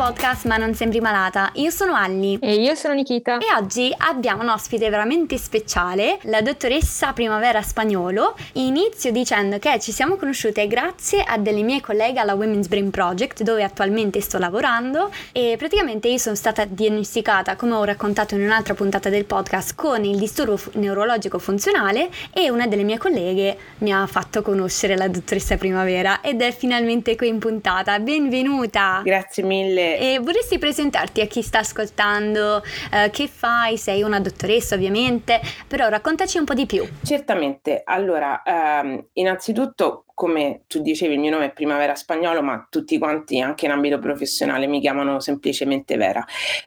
podcast Ma non sembri malata. Io sono Alli. E io sono Nikita. E oggi abbiamo un ospite veramente speciale, la dottoressa Primavera Spagnolo. Inizio dicendo che ci siamo conosciute grazie a delle mie colleghe alla Women's Brain Project, dove attualmente sto lavorando. E praticamente io sono stata diagnosticata, come ho raccontato in un'altra puntata del podcast, con il disturbo fu- neurologico funzionale e una delle mie colleghe mi ha fatto conoscere la dottoressa Primavera ed è finalmente qui in puntata. Benvenuta! Grazie mille. E vorresti presentarti a chi sta ascoltando? Eh, che fai? Sei una dottoressa ovviamente, però raccontaci un po' di più. Certamente, allora, ehm, innanzitutto come tu dicevi, il mio nome è Primavera Spagnolo, ma tutti quanti, anche in ambito professionale, mi chiamano semplicemente Vera.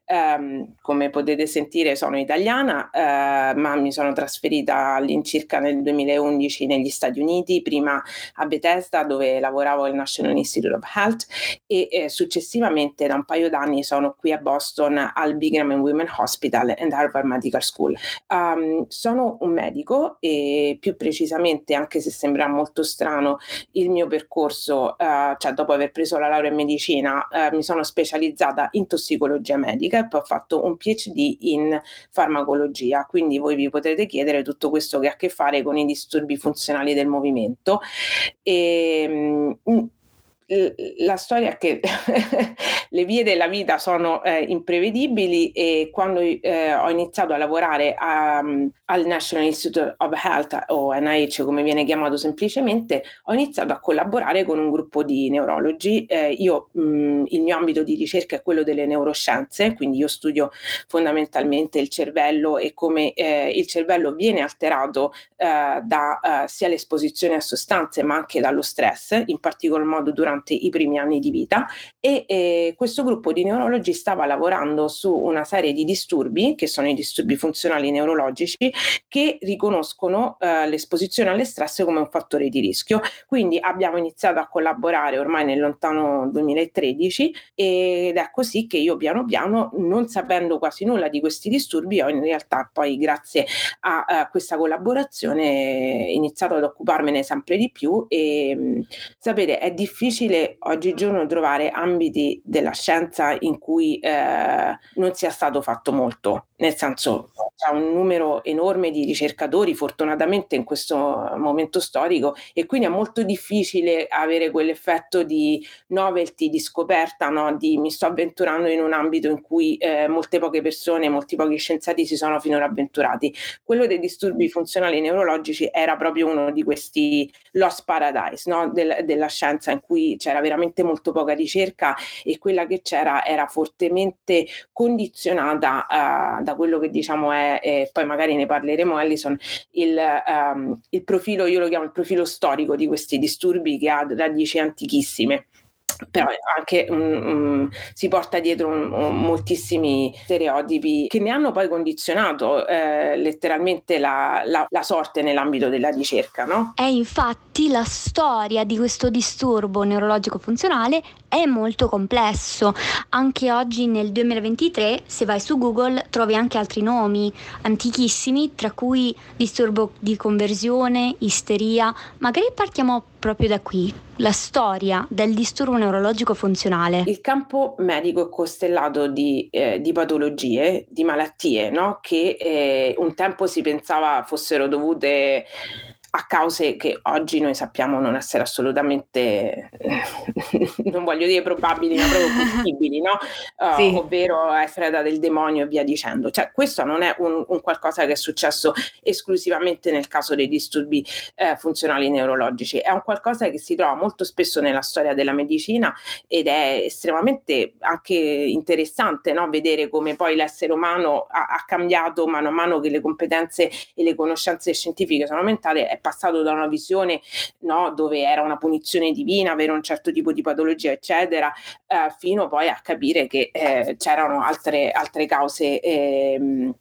Um, come potete sentire, sono italiana, uh, ma mi sono trasferita all'incirca nel 2011 negli Stati Uniti, prima a Bethesda, dove lavoravo al National Institute of Health, e eh, successivamente da un paio d'anni sono qui a Boston al Brigham and Women Hospital and Harvard Medical School. Um, sono un medico e più precisamente, anche se sembra molto strano, il mio percorso, eh, cioè dopo aver preso la laurea in medicina, eh, mi sono specializzata in tossicologia medica e poi ho fatto un PhD in farmacologia. Quindi voi vi potrete chiedere tutto questo che ha a che fare con i disturbi funzionali del movimento. E, mh, mm, la storia è che le vie della vita sono eh, imprevedibili e quando eh, ho iniziato a lavorare a, um, al National Institute of Health o NIH come viene chiamato semplicemente, ho iniziato a collaborare con un gruppo di neurologi. Eh, io mh, mm, il mio ambito di ricerca è quello delle neuroscienze, quindi io studio fondamentalmente il cervello e come eh, il cervello viene alterato eh, da eh, sia l'esposizione a sostanze ma anche dallo stress, in particolar modo durante durante i primi anni di vita e eh, questo gruppo di neurologi stava lavorando su una serie di disturbi, che sono i disturbi funzionali neurologici, che riconoscono eh, l'esposizione alle stress come un fattore di rischio. Quindi abbiamo iniziato a collaborare ormai nel lontano 2013 ed è così che io piano piano, non sapendo quasi nulla di questi disturbi, ho in realtà poi grazie a, a questa collaborazione iniziato ad occuparmene sempre di più e mh, sapete è difficile oggigiorno trovare ambiti della scienza in cui eh, non sia stato fatto molto, nel senso c'è un numero enorme di ricercatori fortunatamente in questo momento storico e quindi è molto difficile avere quell'effetto di novelty, di scoperta, no? di mi sto avventurando in un ambito in cui eh, molte poche persone, molti pochi scienziati si sono finora avventurati. Quello dei disturbi funzionali neurologici era proprio uno di questi lost paradise no? Del, della scienza in cui c'era veramente molto poca ricerca e quella che c'era era fortemente condizionata uh, da quello che diciamo è, e poi magari ne parleremo Allison, il, um, il profilo, io lo chiamo il profilo storico di questi disturbi che ha radici antichissime però anche um, um, si porta dietro un, un, moltissimi stereotipi che ne hanno poi condizionato eh, letteralmente la, la, la, sorte nell'ambito della ricerca. No? E infatti la storia di questo disturbo neurologico funzionale è molto complesso. Anche oggi nel 2023, se vai su Google, trovi anche altri nomi antichissimi, tra cui disturbo di conversione, isteria. Magari partiamo proprio da qui, la storia del disturbo neurologico funzionale. Il campo medico è costellato di, eh, di patologie, di malattie, no? che eh, un tempo si pensava fossero dovute a cause che oggi noi sappiamo non essere assolutamente, non voglio dire probabili, ma proprio possibili, no? Uh, sì. Ovvero essere da del demonio e via dicendo. Cioè, questo non è un, un, qualcosa che è successo esclusivamente nel caso dei disturbi eh, funzionali neurologici, è un qualcosa che si trova molto spesso nella storia della medicina ed è estremamente anche interessante no? vedere come poi l'essere umano ha, ha cambiato mano a mano che le competenze e le conoscenze scientifiche sono aumentate. Passato da una visione no, dove era una punizione divina, avere un certo tipo di patologia, eccetera, eh, fino poi a capire che eh, c'erano altre, altre cause. Ehm,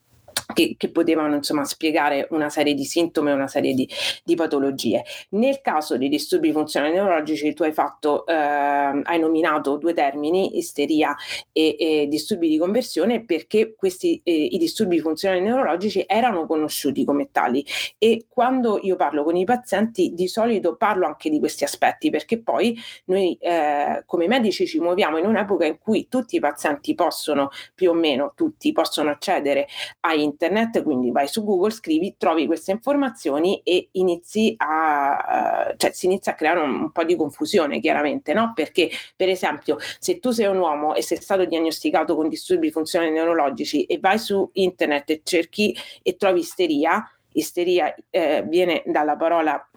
che, che, potevano insomma spiegare una serie di sintomi e una serie di, di, patologie. Nel caso di disturbi funzionali neurologici tu hai fatto, eh, hai nominato due termini, isteria e, e disturbi di conversione, perché questi, eh, i disturbi funzionali neurologici erano conosciuti come tali e quando io parlo con i pazienti di solito parlo anche di questi aspetti perché poi noi eh, come medici ci muoviamo in un'epoca in cui tutti i pazienti possono più o meno tutti possono accedere a internet quindi vai su Google, scrivi, trovi queste informazioni e inizi a, cioè si inizia a creare un, un, po' di confusione chiaramente, no? Perché per esempio se tu sei un uomo e sei stato diagnosticato con disturbi funzionali neurologici e vai su internet e cerchi e trovi isteria, isteria eh, viene dalla parola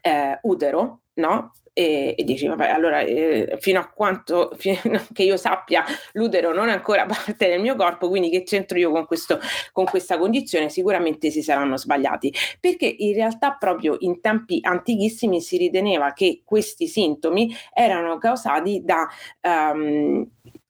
eh, utero, no? e, e dici, vabbè, allora eh, fino a quanto fino che io sappia l'utero non è ancora parte del mio corpo, quindi che c'entro io con, questo, con questa condizione? Sicuramente si saranno sbagliati, perché in realtà proprio in tempi antichissimi si riteneva che questi sintomi erano causati da um,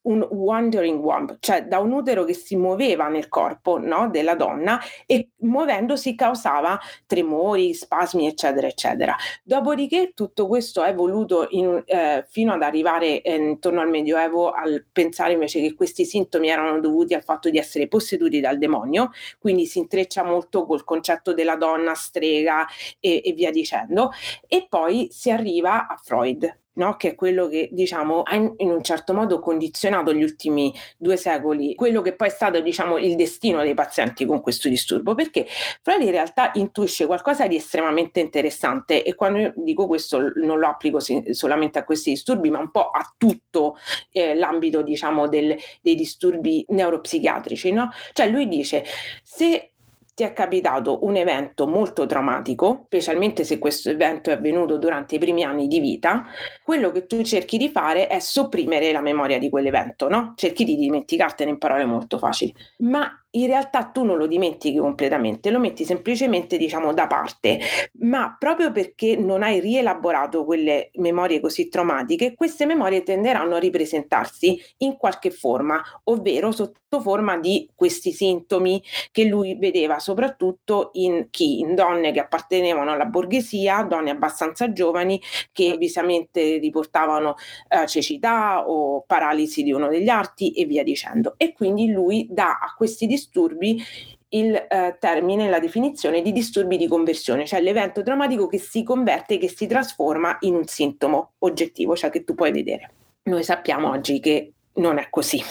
un wandering womb, cioè da un utero che si muoveva nel corpo no, della donna e muovendosi causava tremori, spasmi, eccetera, eccetera. Dopodiché tutto questo è evoluto in, eh, fino ad arrivare eh, intorno al Medioevo al pensare invece che questi sintomi erano dovuti al fatto di essere posseduti dal demonio, quindi si intreccia molto col concetto della donna strega e, e via dicendo, e poi si arriva a Freud no? che è quello che diciamo ha in, un certo modo condizionato gli ultimi due secoli quello che poi è stato diciamo il destino dei pazienti con questo disturbo perché Freud in realtà intuisce qualcosa di estremamente interessante e quando io dico questo non lo applico solamente a questi disturbi ma un po' a tutto eh, l'ambito diciamo del, dei disturbi neuropsichiatrici no? cioè lui dice se ti è capitato un evento molto traumatico, specialmente se questo evento è avvenuto durante i primi anni di vita, quello che tu cerchi di fare è sopprimere la memoria di quell'evento, no? Cerchi di dimenticartene in parole molto facili. Ma in realtà tu non lo dimentichi completamente, lo metti semplicemente diciamo da parte, ma proprio perché non hai rielaborato quelle memorie così traumatiche, queste memorie tenderanno a ripresentarsi in qualche forma, ovvero sotto forma di questi sintomi che lui vedeva soprattutto in chi? In donne che appartenevano alla borghesia, donne abbastanza giovani che visamente riportavano eh, cecità o paralisi di uno degli arti e via dicendo. E quindi lui dà a questi disturbi disturbi il eh, termine, la definizione di disturbi di conversione, cioè l'evento drammatico che si converte, che si trasforma in un sintomo oggettivo, cioè che tu puoi vedere. Noi sappiamo oggi che non è così,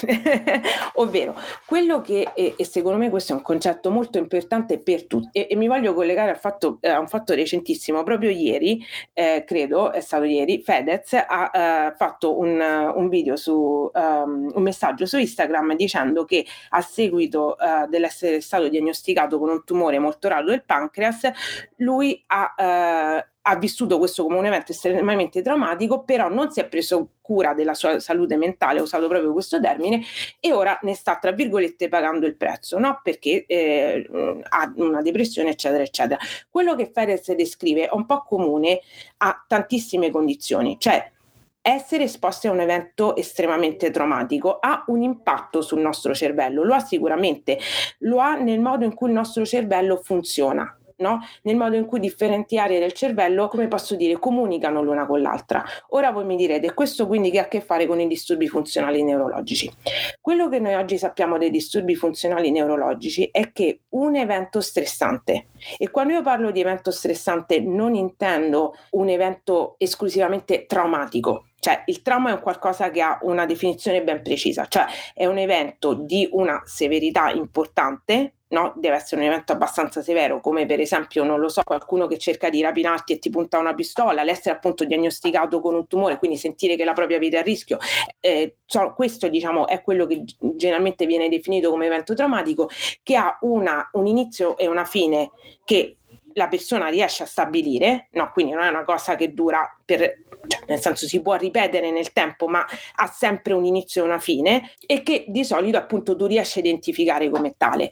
ovvero quello che, e, secondo me questo è un concetto molto importante per tutti, e, e mi voglio collegare al fatto, eh, a un fatto recentissimo, proprio ieri, eh, credo, è stato ieri, Fedez ha eh, fatto un, un, video su, um, un messaggio su Instagram dicendo che a seguito uh, dell'essere stato diagnosticato con un tumore molto raro del pancreas, lui ha uh, ha vissuto questo come un evento estremamente traumatico, però non si è preso cura della sua salute mentale, ha usato proprio questo termine, e ora ne sta, tra virgolette, pagando il prezzo, no? Perché eh, ha una depressione, eccetera, eccetera. Quello che Fedez descrive è un po' comune a tantissime condizioni, cioè essere esposti a un evento estremamente traumatico ha un impatto sul nostro cervello, lo ha sicuramente, lo ha nel modo in cui il nostro cervello funziona no? nel modo in cui differenti aree del cervello, come posso dire, comunicano l'una con l'altra. Ora voi mi direte, questo quindi che ha a che fare con i disturbi funzionali neurologici? Quello che noi oggi sappiamo dei disturbi funzionali neurologici è che un evento stressante, e quando io parlo di evento stressante non intendo un evento esclusivamente traumatico, cioè il trauma è un qualcosa che ha una definizione ben precisa, cioè è un evento di una severità importante no? deve essere un evento abbastanza severo, come per esempio, non lo so, qualcuno che cerca di rapinarti e ti punta una pistola, l'essere appunto diagnosticato con un tumore, quindi sentire che la propria vita è a rischio. Eh, so, questo diciamo è quello che generalmente viene definito come evento traumatico, che ha una, un inizio e una fine che la persona riesce a stabilire, no? quindi non è una cosa che dura per, cioè, nel senso si può ripetere nel tempo, ma ha sempre un inizio e una fine, e che di solito appunto tu riesci a identificare come tale.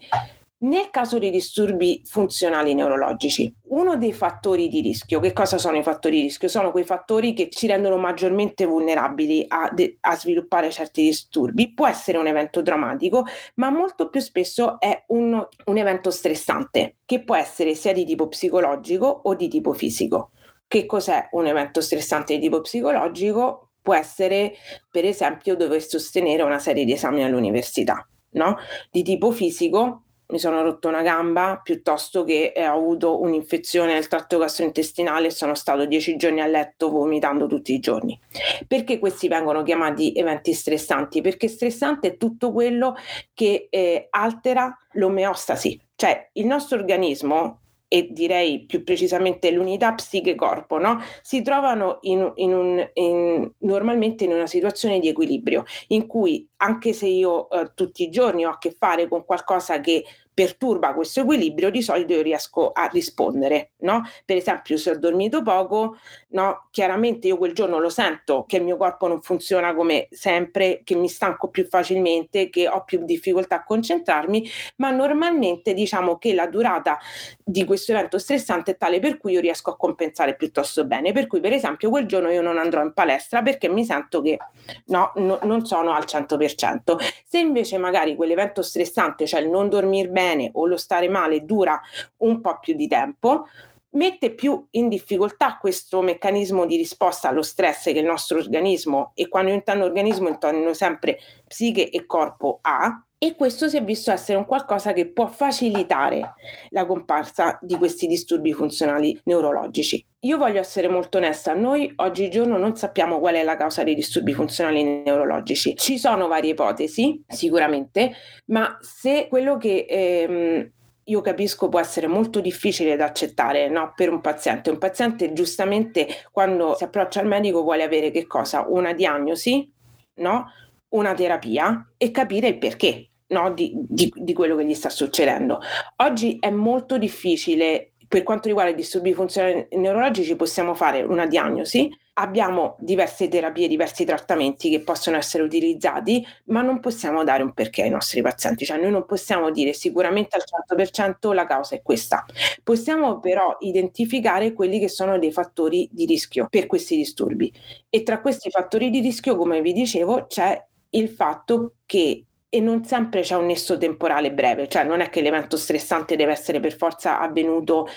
Nel caso di disturbi funzionali neurologici, uno dei fattori di rischio, che cosa sono i fattori di rischio? Sono quei fattori che ci rendono maggiormente vulnerabili a, de- a sviluppare certi disturbi. Può essere un evento drammatico, ma molto più spesso è un, un evento stressante, che può essere sia di tipo psicologico o di tipo fisico. Che cos'è un evento stressante di tipo psicologico? Può essere, per esempio, dover sostenere una serie di esami all'università, no? Di tipo fisico, mi sono rotto una gamba piuttosto che eh, ho avuto un'infezione nel tratto gastrointestinale e sono stato dieci giorni a letto vomitando tutti i giorni. Perché questi vengono chiamati eventi stressanti? Perché stressante è tutto quello che eh, altera l'omeostasi, cioè il nostro organismo e direi più precisamente l'unità psiche-corpo, no? si trovano in, in un, in, normalmente in una situazione di equilibrio, in cui anche se io eh, tutti i giorni ho a che fare con qualcosa che perturba questo equilibrio, di solito io riesco a rispondere, no? Per esempio, se ho dormito poco, no? Chiaramente io quel giorno lo sento che il mio corpo non funziona come sempre, che mi stanco più facilmente, che ho più difficoltà a concentrarmi, ma normalmente diciamo che la durata di questo evento stressante è tale per cui io riesco a compensare piuttosto bene. Per cui, per esempio, quel giorno io non andrò in palestra perché mi sento che no, no non sono al 100%. Se invece magari quell'evento stressante, cioè il non dormire bene, bene o lo stare male dura un po' più di tempo, mette più in difficoltà questo meccanismo di risposta allo stress che il nostro organismo, e quando intendo organismo intendo sempre psiche e corpo, ha, e questo si è visto essere un qualcosa che può facilitare la comparsa di questi disturbi funzionali neurologici. Io voglio essere molto onesta, noi oggigiorno non sappiamo qual è la causa dei disturbi funzionali neurologici. Ci sono varie ipotesi, sicuramente, ma se quello che... Ehm, io capisco può essere molto difficile da accettare no? per un paziente. Un paziente giustamente quando si approccia al medico vuole avere che cosa? Una diagnosi, no? una terapia e capire il perché no, di, di, di quello che gli sta succedendo. Oggi è molto difficile per quanto riguarda i disturbi funzionali neurologici possiamo fare una diagnosi, abbiamo diverse terapie, diversi trattamenti che possono essere utilizzati, ma non possiamo dare un perché ai nostri pazienti, cioè noi non possiamo dire sicuramente al 100% la causa è questa. Possiamo però identificare quelli che sono dei fattori di rischio per questi disturbi. E tra questi fattori di rischio, come vi dicevo, c'è il fatto che e non sempre c'è un nesso temporale breve, cioè non è che l'evento stressante deve essere per forza avvenuto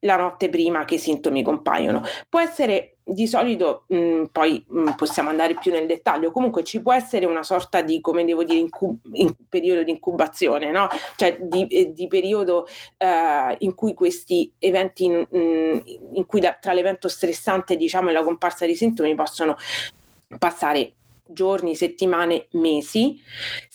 la notte prima che i sintomi compaiono. Può essere di solito, mh, mm, poi mh, mm, possiamo andare più nel dettaglio, comunque ci può essere una sorta di, come devo dire, incub- in periodo di incubazione, no? cioè di, eh, di periodo eh, in cui questi eventi, mh, mm, in cui da, tra l'evento stressante diciamo, e la comparsa di sintomi possono passare giorni, settimane, mesi.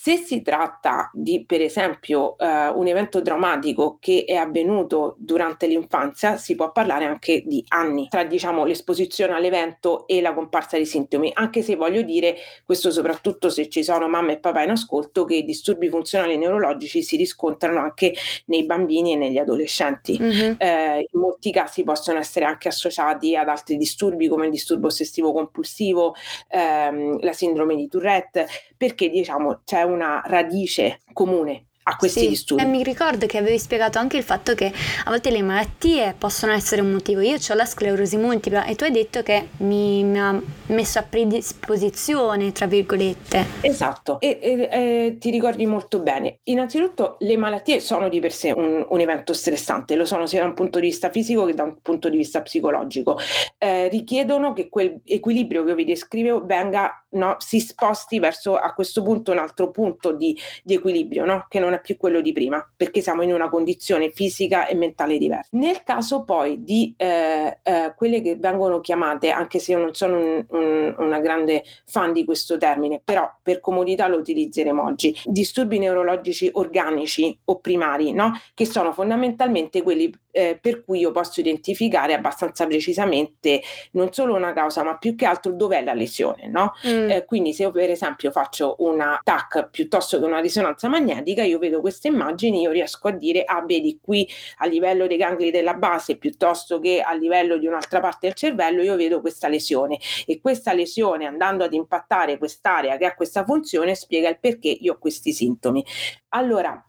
Se si tratta di, per esempio, eh, un evento drammatico che è avvenuto durante l'infanzia, si può parlare anche di anni tra diciamo, l'esposizione all'evento e la comparsa di sintomi, anche se voglio dire, questo soprattutto se ci sono mamma e papà in ascolto, che i disturbi funzionali neurologici si riscontrano anche nei bambini e negli adolescenti. Mm-hmm. Eh, in molti casi possono essere anche associati ad altri disturbi come il disturbo ossessivo compulsivo, ehm, la sindrome di Tourette, perché diciamo c'è una radice comune a questi sì, disturbi. E mi ricordo che avevi spiegato anche il fatto che a volte le malattie possono essere un motivo. Io ho la sclerosi multipla e tu hai detto che mi, mi ha messo a predisposizione, tra virgolette. Esatto, e, e, e, ti ricordi molto bene. Innanzitutto le malattie sono di per sé un, un, evento stressante, lo sono sia da un punto di vista fisico che da un punto di vista psicologico. Eh, richiedono che quel equilibrio che vi descrivevo venga, no, si sposti verso a questo punto un altro punto di, di equilibrio, no? che non è più quello di prima, perché siamo in una condizione fisica e mentale diversa. Nel caso poi di eh, eh, quelle che vengono chiamate, anche se io non sono un, un, una grande fan di questo termine, però per comodità lo utilizzeremo oggi, disturbi neurologici organici o primari, no? che sono fondamentalmente quelli eh, per cui io posso identificare abbastanza precisamente non solo una causa, ma più che altro dov'è la lesione. No? Mm. Eh, quindi se io per esempio faccio una TAC piuttosto che una risonanza magnetica, io vedo queste immagini, io riesco a dire, ah vedi qui a livello dei gangli della base piuttosto che a livello di un'altra parte del cervello, io vedo questa lesione e questa lesione andando ad impattare quest'area che ha questa funzione spiega il perché io ho questi sintomi. Allora,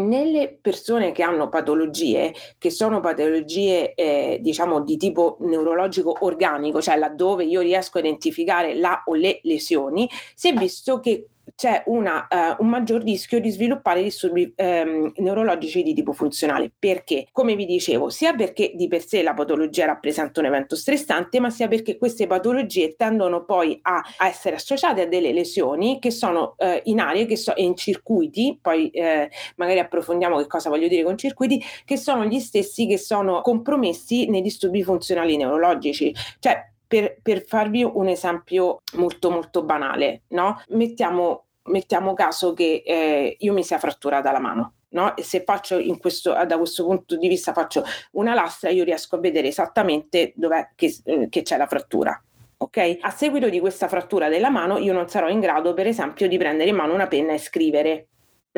nelle persone che hanno patologie, che sono patologie eh, diciamo di tipo neurologico organico, cioè laddove io riesco a identificare la o le lesioni, si è visto che c'è una, uh, un maggior rischio di sviluppare disturbi um, neurologici di tipo funzionale. Perché? Come vi dicevo, sia perché di per sé la patologia rappresenta un evento stressante, ma sia perché queste patologie tendono poi a, a essere associate a delle lesioni che sono uh, in aree che so, in circuiti, poi uh, magari approfondiamo che cosa voglio dire con circuiti, che sono gli stessi che sono compromessi nei disturbi funzionali neurologici. Cioè, per, per, farvi un esempio molto molto banale, no? mettiamo, mettiamo caso che eh, io mi sia fratturata la mano. No? E se faccio questo, da questo punto di vista faccio una lastra, io riesco a vedere esattamente dov'è che, eh, che c'è la frattura. Ok? A seguito di questa frattura della mano, io non sarò in grado, per esempio, di prendere in mano una penna e scrivere.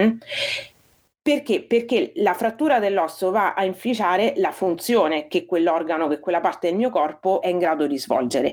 Mm? Perché? Perché la frattura dell'osso va a inficiare la funzione che quell'organo, che quella parte del mio corpo è in grado di svolgere.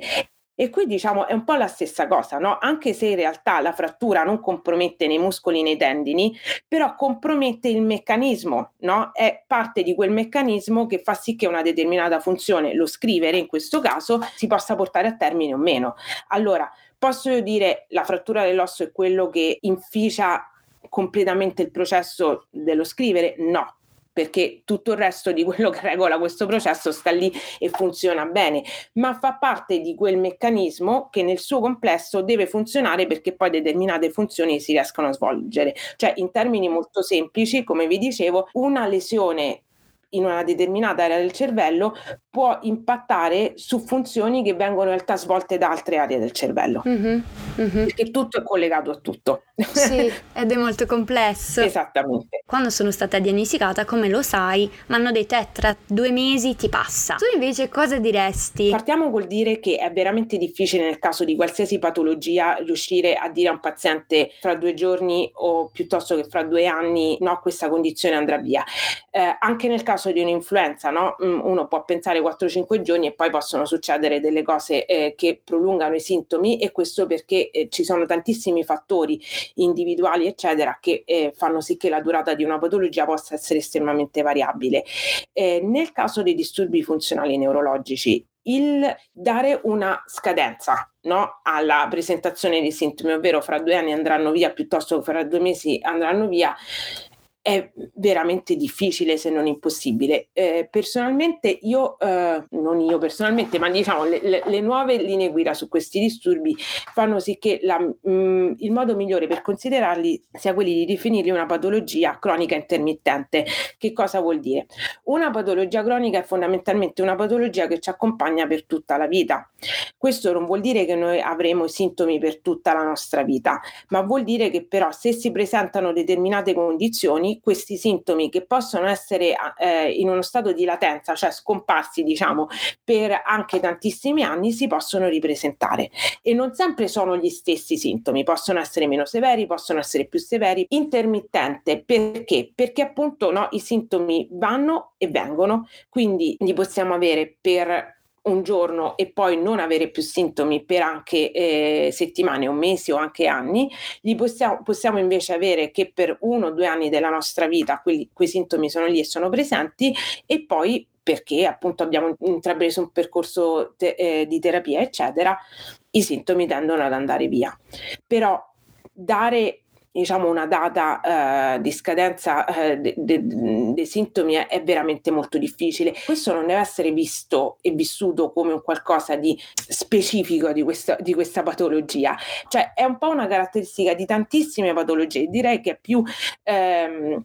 E qui diciamo è un po' la stessa cosa, no? Anche se in realtà la frattura non compromette nei muscoli nei tendini, però compromette il meccanismo, no? È parte di quel meccanismo che fa sì che una determinata funzione, lo scrivere in questo caso, si possa portare a termine o meno. Allora, posso dire la frattura dell'osso è quello che inficia completamente il processo dello scrivere? No, perché tutto il resto di quello che regola questo processo sta lì e funziona bene, ma fa parte di quel meccanismo che nel suo complesso deve funzionare perché poi determinate funzioni si riescono a svolgere. Cioè, in termini molto semplici, come vi dicevo, una lesione in una determinata area del cervello può impattare su funzioni che vengono in realtà svolte da altre aree del cervello. Mm-hmm, mm-hmm. Perché tutto è collegato a tutto. Sì, ed è molto complesso. Esattamente. Quando sono stata diagnosticata, come lo sai, mi hanno detto eh, tra due mesi ti passa. Tu invece cosa diresti? Partiamo col dire che è veramente difficile nel caso di qualsiasi patologia riuscire a dire a un paziente fra due giorni o piuttosto che fra due anni no, questa condizione andrà via. Eh, anche nel caso caso di un'influenza, no? Mm, uno può pensare 4-5 giorni e poi possono succedere delle cose eh, che prolungano i sintomi e questo perché eh, ci sono tantissimi fattori individuali, eccetera, che eh, fanno sì che la durata di una patologia possa essere estremamente variabile. Eh, nel caso dei disturbi funzionali neurologici, il dare una scadenza no, alla presentazione dei sintomi, ovvero fra due anni andranno via piuttosto che fra due mesi andranno via, è veramente difficile se non impossibile. Eh, personalmente io, eh, non io personalmente, ma diciamo le, le, le, nuove linee guida su questi disturbi fanno sì che la, mh, mm, il modo migliore per considerarli sia quelli di definirli una patologia cronica intermittente. Che cosa vuol dire? Una patologia cronica è fondamentalmente una patologia che ci accompagna per tutta la vita. Questo non vuol dire che noi avremo sintomi per tutta la nostra vita, ma vuol dire che però se si presentano determinate condizioni questi sintomi che possono essere eh, in uno stato di latenza, cioè scomparsi diciamo per anche tantissimi anni, si possono ripresentare e non sempre sono gli stessi sintomi, possono essere meno severi, possono essere più severi, intermittente perché? Perché appunto no, i sintomi vanno e vengono, quindi li possiamo avere per un giorno e poi non avere più sintomi per anche eh, settimane o mesi o anche anni, li possiamo, possiamo invece avere che per uno o due anni della nostra vita quelli, quei sintomi sono lì e sono presenti e poi perché appunto abbiamo intrapreso un percorso te, eh, di terapia eccetera, i sintomi tendono ad andare via. Però dare diciamo una data eh, di scadenza eh, dei de, de sintomi è, veramente molto difficile. Questo non deve essere visto e vissuto come un qualcosa di specifico di questa, di questa patologia, cioè è un po' una caratteristica di tantissime patologie, direi che è più... Ehm,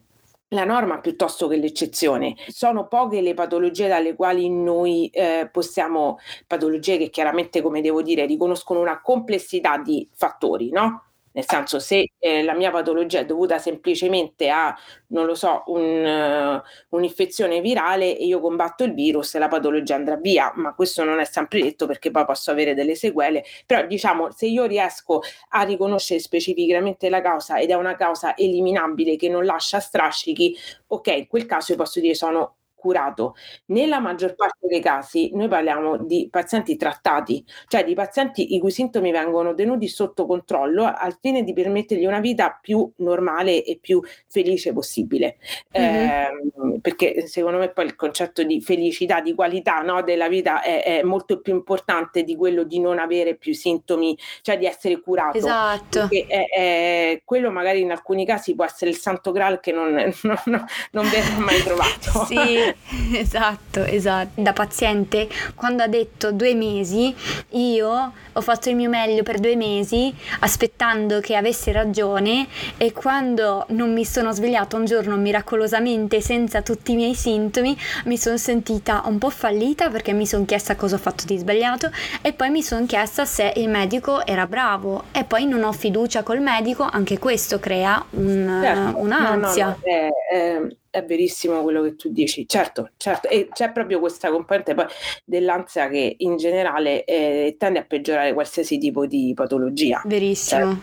la norma piuttosto che l'eccezione. Sono poche le patologie dalle quali noi eh, possiamo, patologie che chiaramente, come devo dire, riconoscono una complessità di fattori, no? Nel senso, se eh, la mia patologia è dovuta semplicemente a, non lo so, un, uh, un'infezione virale e io combatto il virus, la patologia andrà via, ma questo non è sempre detto perché poi posso avere delle sequele. Però diciamo, se io riesco a riconoscere specificamente la causa ed è una causa eliminabile che non lascia strascichi, ok, in quel caso io posso dire sono curato. Nella maggior parte dei casi noi parliamo di pazienti trattati, cioè di pazienti i cui sintomi vengono tenuti sotto controllo al fine di permettergli una vita più normale e più felice possibile. Mm-hmm. Eh, perché secondo me poi il concetto di felicità, di qualità no, della vita è, è, molto più importante di quello di non avere più sintomi, cioè di essere curato. Esatto. È, è, quello magari in alcuni casi può essere il santo graal che non, non, non, non verrà mai trovato. sì, esatto, esatto. Da paziente, quando ha detto due mesi, io ho fatto il mio meglio per due mesi aspettando che avesse ragione e quando non mi sono svegliata un giorno miracolosamente senza tutti i miei sintomi mi sono sentita un po' fallita perché mi sono chiesta cosa ho fatto di sbagliato e poi mi sono chiesta se il medico era bravo e poi non ho fiducia col medico, anche questo crea un, certo. un'ansia. No, no, no, è, è, è verissimo quello che tu dici, certo, certo, e c'è proprio questa componente poi dell'ansia che in generale eh, tende a peggiorare qualsiasi tipo di patologia. Verissimo.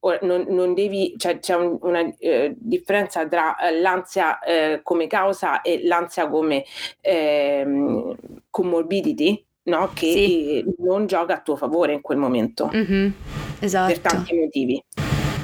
Cioè, non, non, devi, cioè, c'è un, una eh, differenza tra eh, l'ansia eh, come causa e l'ansia come ehm, comorbidity, no? che sì. non gioca a tuo favore in quel momento. Mm-hmm. Esatto. Per tanti motivi.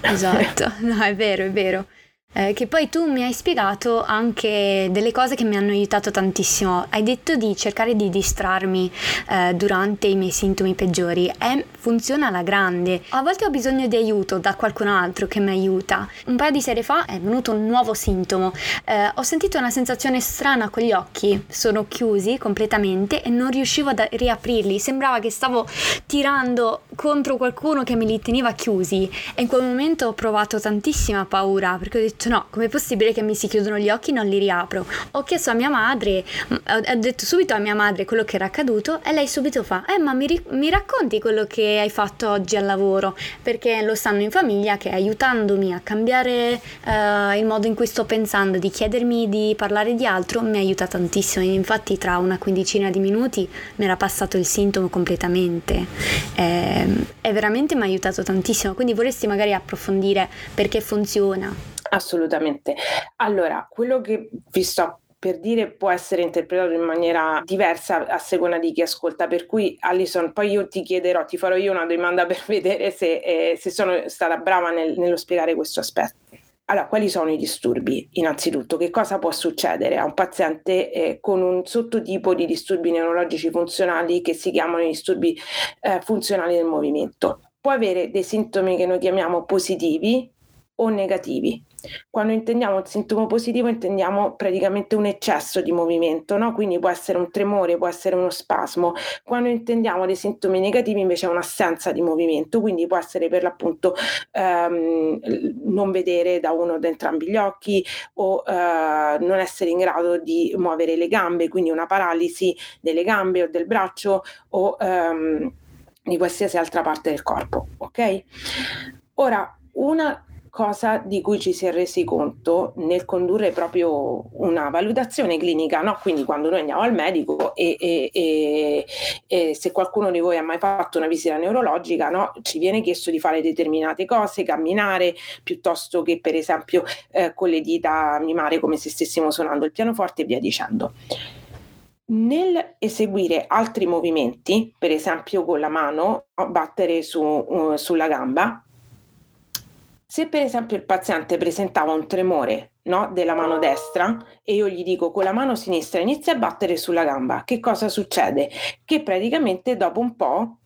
Esatto, no, è vero, è vero. Eh, che poi tu mi hai spiegato anche delle cose che mi hanno aiutato tantissimo. Hai detto di cercare di distrarmi eh, durante i miei sintomi peggiori e funziona alla grande. A volte ho bisogno di aiuto da qualcun altro che mi aiuta. Un paio di sere fa è venuto un nuovo sintomo. Eh, ho sentito una sensazione strana con gli occhi, sono chiusi completamente e non riuscivo a riaprirli. Sembrava che stavo tirando contro qualcuno che me li teneva chiusi e in quel momento ho provato tantissima paura perché ho detto detto no, com'è possibile che mi si chiudono gli occhi e non li riapro? Ho chiesto a mia madre, ho detto subito a mia madre quello che era accaduto e lei subito fa, eh ma mi, ri- mi racconti quello che hai fatto oggi al lavoro? Perché lo sanno in famiglia che aiutandomi a cambiare uh, il modo in cui sto pensando, di chiedermi di parlare di altro, mi aiuta tantissimo. Infatti tra una quindicina di minuti mi era passato il sintomo completamente. Eh, e veramente mi ha aiutato tantissimo, quindi vorresti magari approfondire perché funziona. Assolutamente. Allora, quello che vi sto per dire può essere interpretato in maniera diversa a seconda di chi ascolta, per cui Alison poi io ti chiederò, ti farò io una domanda per vedere se, eh, se sono stata brava nel, nello spiegare questo aspetto. Allora, quali sono i disturbi? Innanzitutto, che cosa può succedere a un paziente eh, con un sottotipo di disturbi neurologici funzionali che si chiamano disturbi eh, funzionali del movimento? Può avere dei sintomi che noi chiamiamo positivi o negativi. Quando intendiamo il sintomo positivo intendiamo praticamente un eccesso di movimento, no? quindi può essere un tremore, può essere uno spasmo. Quando intendiamo dei sintomi negativi invece è un'assenza di movimento, quindi può essere per l'appunto ehm, non vedere da uno da entrambi gli occhi o eh, non essere in grado di muovere le gambe, quindi una paralisi delle gambe o del braccio o ehm, di qualsiasi altra parte del corpo. Ok? Ora, una cosa di cui ci si è resi conto nel condurre proprio una valutazione clinica, no? quindi quando noi andiamo al medico e, e, e, e, se qualcuno di voi ha mai fatto una visita neurologica, no? ci viene chiesto di fare determinate cose, camminare piuttosto che per esempio eh, con le dita mimare come se stessimo suonando il pianoforte e via dicendo. Nel eseguire altri movimenti, per esempio con la mano, battere su, uh, sulla gamba, se per esempio il paziente presentava un tremore no, della mano destra e io gli dico con la mano sinistra inizia a battere sulla gamba, che cosa succede? Che praticamente dopo un po'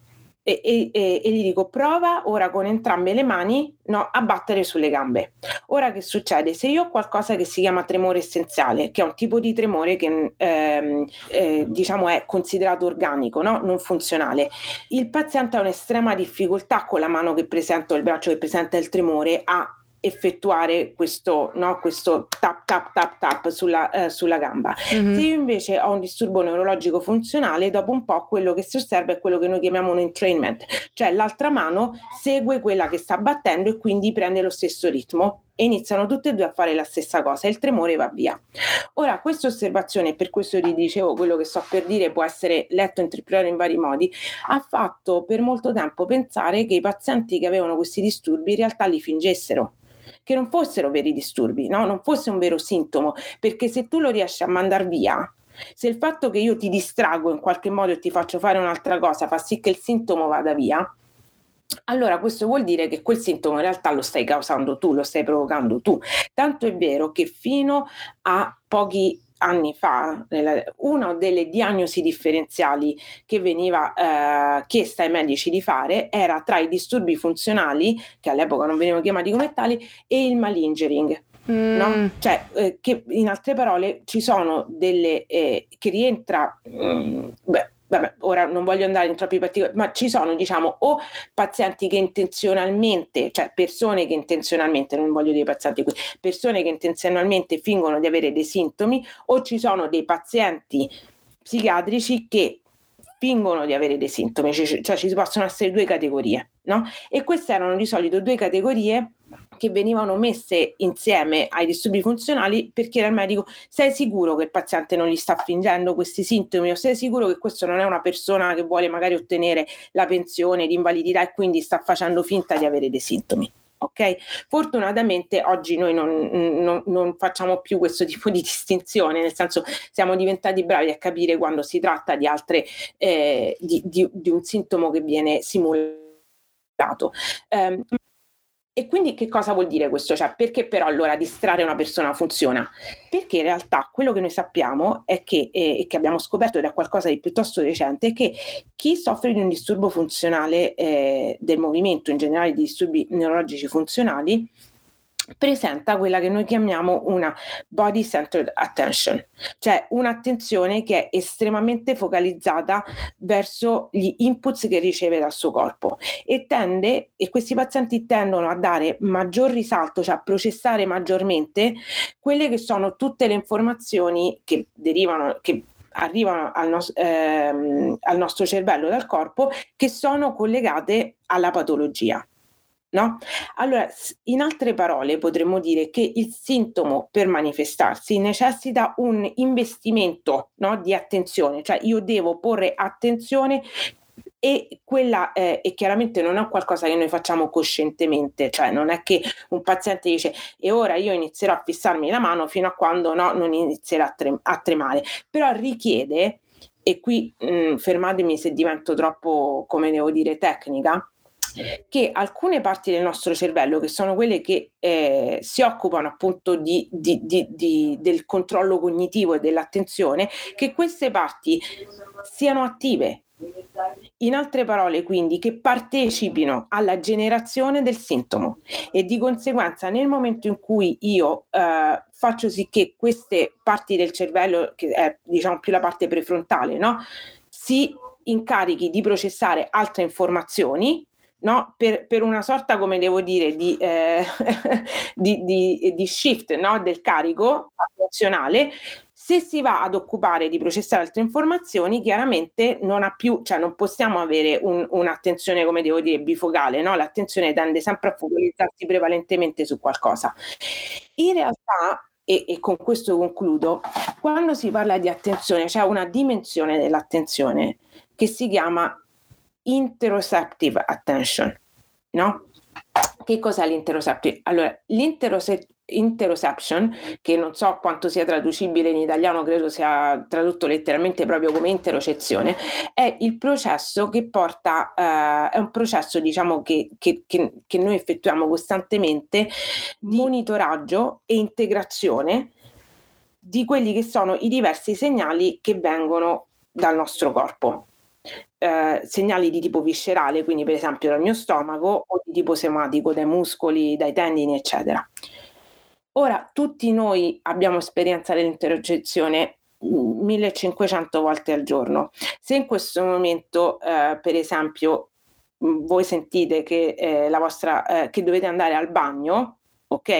e, e, e, gli dico prova ora con entrambe le mani no, a battere sulle gambe. Ora che succede? Se io ho qualcosa che si chiama tremore essenziale, che è un tipo di tremore che ehm, eh, diciamo è considerato organico, no? non funzionale, il paziente ha un'estrema difficoltà con la mano che presenta il braccio che presenta il tremore a effettuare questo, no, questo tap tap tap tap sulla, eh, sulla gamba. Mm-hmm. Se io invece ho un disturbo neurologico funzionale, dopo un po' quello che si osserva è quello che noi chiamiamo un entrainment, cioè l'altra mano segue quella che sta battendo e quindi prende lo stesso ritmo e iniziano tutte e due a fare la stessa cosa e il tremore va via. Ora, questa osservazione, per questo ti dicevo, quello che sto per dire può essere letto e interpretato in vari modi, ha fatto per molto tempo pensare che i pazienti che avevano questi disturbi in realtà li fingessero che non fossero veri disturbi, no? non fosse un vero sintomo, perché se tu lo riesci a mandare via, se il fatto che io ti distrago in qualche modo e ti faccio fare un'altra cosa fa sì che il sintomo vada via, allora questo vuol dire che quel sintomo in realtà lo stai causando tu, lo stai provocando tu. Tanto è vero che fino a pochi anni fa una delle diagnosi differenziali che veniva eh, chiesta ai medici di fare era tra i disturbi funzionali, che all'epoca non venivano chiamati come tali, e il malingering. Mm. No? Cioè, eh, che in altre parole ci sono delle eh, che rientra, mm, beh, vabbè, ora non voglio andare in troppi particolari, ma ci sono, diciamo, o pazienti che intenzionalmente, cioè persone che intenzionalmente, non voglio dire pazienti qui, persone che intenzionalmente fingono di avere dei sintomi, o ci sono dei pazienti psichiatrici che fingono di avere dei sintomi, cioè, ci possono essere due categorie, no? E queste erano di solito due categorie che venivano messe insieme ai disturbi funzionali per chiedere al medico sei sicuro che il paziente non gli sta fingendo questi sintomi o sei sicuro che questo non è una persona che vuole magari ottenere la pensione di invalidità e quindi sta facendo finta di avere dei sintomi. Ok, fortunatamente oggi noi non, non, non, facciamo più questo tipo di distinzione, nel senso siamo diventati bravi a capire quando si tratta di altre eh, di, di, di un sintomo che viene simulato. Um, e quindi che cosa vuol dire questo? Cioè, perché però allora distrarre una persona funziona? Perché in realtà quello che noi sappiamo è che, eh, e che abbiamo scoperto da qualcosa di piuttosto recente, è che chi soffre di un disturbo funzionale eh, del movimento, in generale di disturbi neurologici funzionali, presenta quella che noi chiamiamo una body centered attention, cioè un'attenzione che è estremamente focalizzata verso gli inputs che riceve dal suo corpo e tende e questi pazienti tendono a dare maggior risalto, cioè a processare maggiormente quelle che sono tutte le informazioni che derivano che arrivano al, nos- ehm, al nostro cervello dal corpo che sono collegate alla patologia. No? Allora, in altre parole, potremmo dire che il sintomo per manifestarsi necessita un investimento no, di attenzione, cioè io devo porre attenzione e quella eh, e chiaramente non è qualcosa che noi facciamo coscientemente, cioè non è che un paziente dice e ora io inizierò a fissarmi la mano fino a quando no, non inizierà a, trem- a tremare, però richiede, e qui mh, mm, fermatemi se divento troppo, come devo dire, tecnica, che alcune parti del nostro cervello, che sono quelle che eh, si occupano appunto di, di, di, del controllo cognitivo e dell'attenzione, che queste parti siano attive. In altre parole, quindi, che partecipino alla generazione del sintomo e di conseguenza nel momento in cui io eh, faccio sì che queste parti del cervello, che è diciamo più la parte prefrontale, no, si incarichi di processare altre informazioni, no? per, per, una sorta, come devo dire, di, eh, di, di, di shift no? del carico attenzionale, se si va ad occupare di processare altre informazioni, chiaramente non ha più, cioè non possiamo avere un, un'attenzione, come devo dire, bifocale, no? L'attenzione tende sempre a focalizzarsi prevalentemente su qualcosa. In realtà, e, e, con questo concludo, quando si parla di attenzione c'è una dimensione dell'attenzione che si chiama interoceptive attention, no? Che cos'è l'interoceptive? Allora, l'interoception, che non so quanto sia traducibile in italiano, credo sia tradotto letteralmente proprio come interocezione, è il processo che porta, uh, è un processo diciamo che, che, che, che noi effettuiamo costantemente di monitoraggio e integrazione di quelli che sono i diversi segnali che vengono dal nostro corpo eh, segnali di tipo viscerale, quindi per esempio dal mio stomaco, o di tipo somatico, dai muscoli, dai tendini, eccetera. Ora, tutti noi abbiamo esperienza dell'interocezione 1500 volte al giorno. Se in questo momento, eh, per esempio, voi sentite che, eh, vostra, eh, che dovete andare al bagno, ok?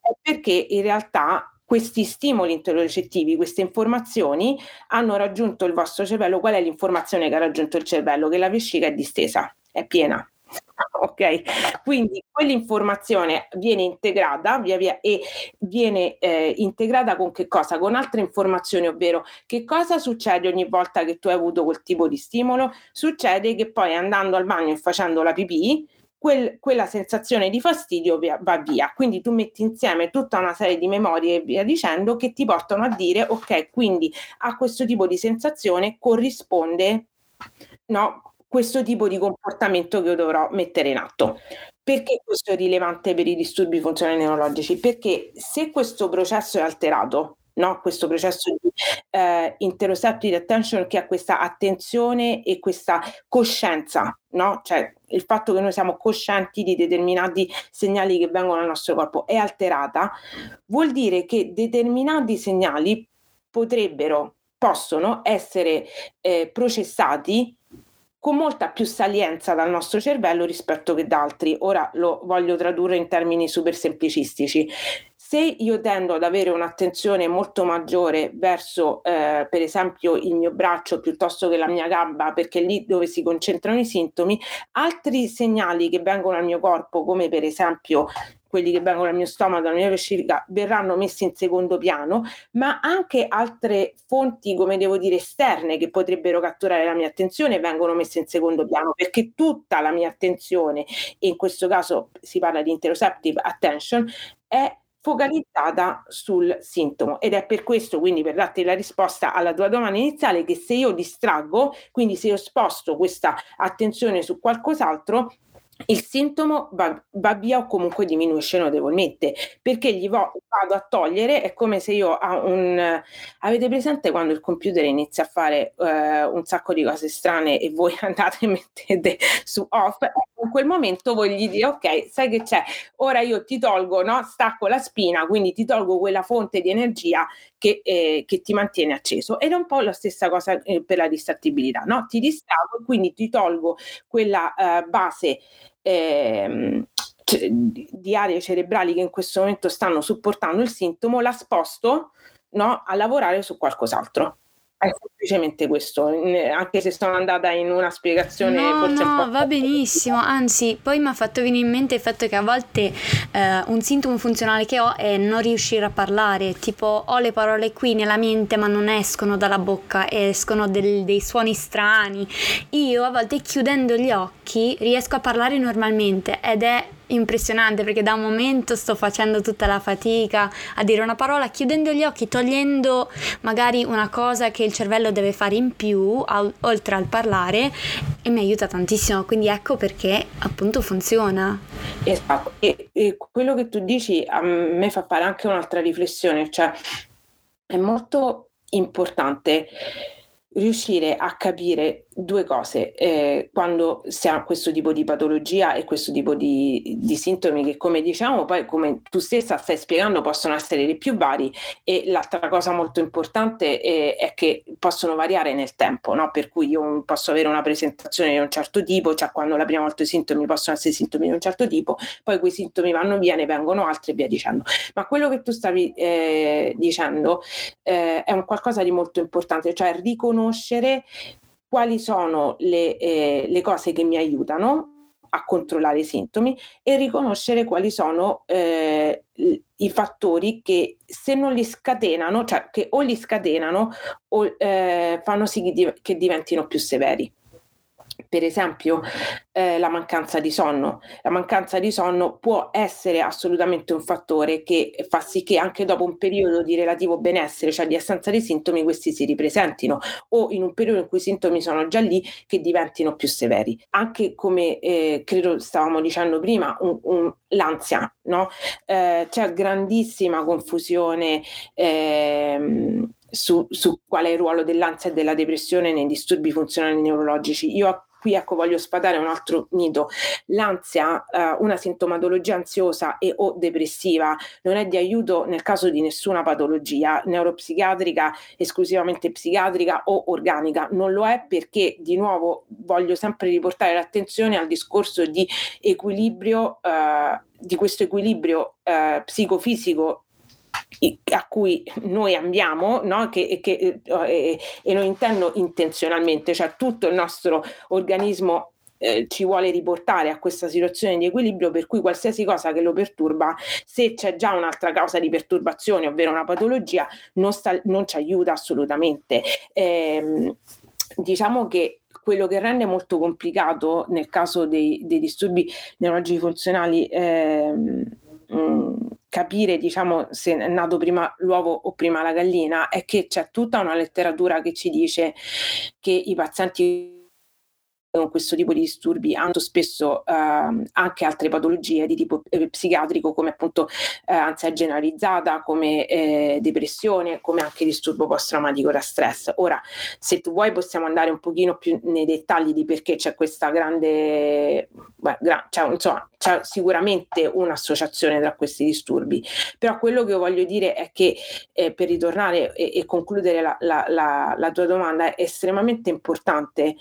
È perché in realtà questi stimoli interorecettivi, queste informazioni hanno raggiunto il vostro cervello. Qual è l'informazione che ha raggiunto il cervello? Che la vescica è distesa, è piena. Ok, quindi quell'informazione viene integrata via via e viene eh, integrata con che cosa? Con altre informazioni, ovvero che cosa succede ogni volta che tu hai avuto quel tipo di stimolo? Succede che poi andando al bagno e facendo la pipì, quel, quella sensazione di fastidio va via. Quindi tu metti insieme tutta una serie di memorie e via dicendo che ti portano a dire ok, quindi a questo tipo di sensazione corrisponde no, questo tipo di comportamento che io dovrò mettere in atto. Perché questo è rilevante per i disturbi funzionali neurologici? Perché se questo processo è alterato, no? questo processo di eh, interoceptive attention che ha questa attenzione e questa coscienza, no? cioè il fatto che noi siamo coscienti di determinati segnali che vengono dal nostro corpo è alterata, vuol dire che determinati segnali potrebbero, possono essere eh, processati con molta più salienza dal nostro cervello rispetto che da altri. Ora lo voglio tradurre in termini super semplicistici se io tendo ad avere un'attenzione molto maggiore verso, eh, per esempio, il mio braccio piuttosto che la mia gamba, perché è lì dove si concentrano i sintomi, altri segnali che vengono al mio corpo, come per esempio quelli che vengono dal mio stomaco, dalla mia vescica, verranno messi in secondo piano, ma anche altre fonti, come devo dire, esterne che potrebbero catturare la mia attenzione vengono messe in secondo piano, perché tutta la mia attenzione, e in questo caso si parla di interoceptive attention, è focalizzata sul sintomo ed è per questo, quindi per darti la risposta alla tua domanda iniziale, che se io distraggo, quindi se io sposto questa attenzione su qualcos'altro, il sintomo va, va, via o comunque diminuisce notevolmente perché gli vo, vado a togliere è come se io ho un avete presente quando il computer inizia a fare uh, un sacco di cose strane e voi andate e mettete su off in quel momento voi gli dite ok sai che c'è? Ora io ti tolgo no stacco la spina quindi ti tolgo quella fonte di energia che, eh, che ti mantiene acceso. Ed è un po' la stessa cosa eh, per la distrattibilità no? Ti distrago quindi ti tolgo quella uh, base ehm, di aree cerebrali che in questo momento stanno supportando il sintomo, la sposto no, a lavorare su qualcos'altro. È semplicemente questo, anche se sono andata in una spiegazione no, forse no, va benissimo, anzi, poi mi ha fatto venire in mente il fatto che a volte eh, un sintomo funzionale che ho è non riuscire a parlare, tipo ho le parole qui nella mente ma non escono dalla bocca, escono del, dei suoni strani. Io a volte chiudendo gli occhi riesco a parlare normalmente ed è impressionante perché da un momento sto facendo tutta la fatica a dire una parola chiudendo gli occhi, togliendo magari una cosa che il cervello deve fare in più al, oltre al parlare e mi aiuta tantissimo, quindi ecco perché appunto funziona. Esatto, e, e quello che tu dici a me fa fare anche un'altra riflessione, cioè è molto importante riuscire a capire due cose eh, quando si ha questo tipo di patologia e questo tipo di, di, sintomi che come diciamo poi come tu stessa stai spiegando possono essere dei più vari e l'altra cosa molto importante è, è che possono variare nel tempo no? per cui io posso avere una presentazione di un certo tipo cioè quando la prima volta i sintomi possono essere sintomi di un certo tipo poi quei sintomi vanno via ne vengono altri e via dicendo ma quello che tu stavi eh, dicendo eh, è un qualcosa di molto importante cioè riconoscere quali sono le, eh, le cose che mi aiutano a controllare i sintomi e riconoscere quali sono eh, i fattori che se non li scatenano, cioè che o li scatenano o eh, fanno sì che, che diventino più severi per esempio eh, la mancanza di sonno. La mancanza di sonno può essere assolutamente un fattore che fa sì che anche dopo un periodo di relativo benessere, cioè di assenza dei sintomi, questi si ripresentino o in un periodo in cui i sintomi sono già lì che diventino più severi. Anche come eh, credo stavamo dicendo prima, un, un, l'ansia, no? Eh, c'è grandissima confusione. Ehm, su, su qual è il ruolo dell'ansia e della depressione nei disturbi funzionali neurologici. Io qui ecco voglio sfatare un altro mito. L'ansia, eh, una sintomatologia ansiosa e o depressiva non è di aiuto nel caso di nessuna patologia neuropsichiatrica, esclusivamente psichiatrica o organica. Non lo è perché di nuovo voglio sempre riportare l'attenzione al discorso di equilibrio, eh, di questo equilibrio eh, psicofisico a cui noi andiamo, no? che, che, eh, e non intendo intenzionalmente, cioè tutto il nostro organismo eh, ci vuole riportare a questa situazione di equilibrio per cui qualsiasi cosa che lo perturba, se c'è già un'altra causa di perturbazione, ovvero una patologia, non, sta, non ci aiuta assolutamente. Eh, diciamo che quello che rende molto complicato nel caso dei, dei disturbi neurologici funzionali ehm, mh, capire diciamo se è nato prima l'uovo o prima la gallina è che c'è tutta una letteratura che ci dice che i pazienti con questo tipo di disturbi hanno spesso eh, anche altre patologie di tipo eh, psichiatrico come appunto eh, ansia generalizzata, come eh, depressione, come anche disturbo post-traumatico da stress. Ora, se tu vuoi possiamo andare un pochino più nei dettagli di perché c'è questa grande, beh, gra- cioè, insomma, c'è sicuramente un'associazione tra questi disturbi, però quello che voglio dire è che eh, per ritornare e, e concludere la, la, la, la tua domanda è estremamente importante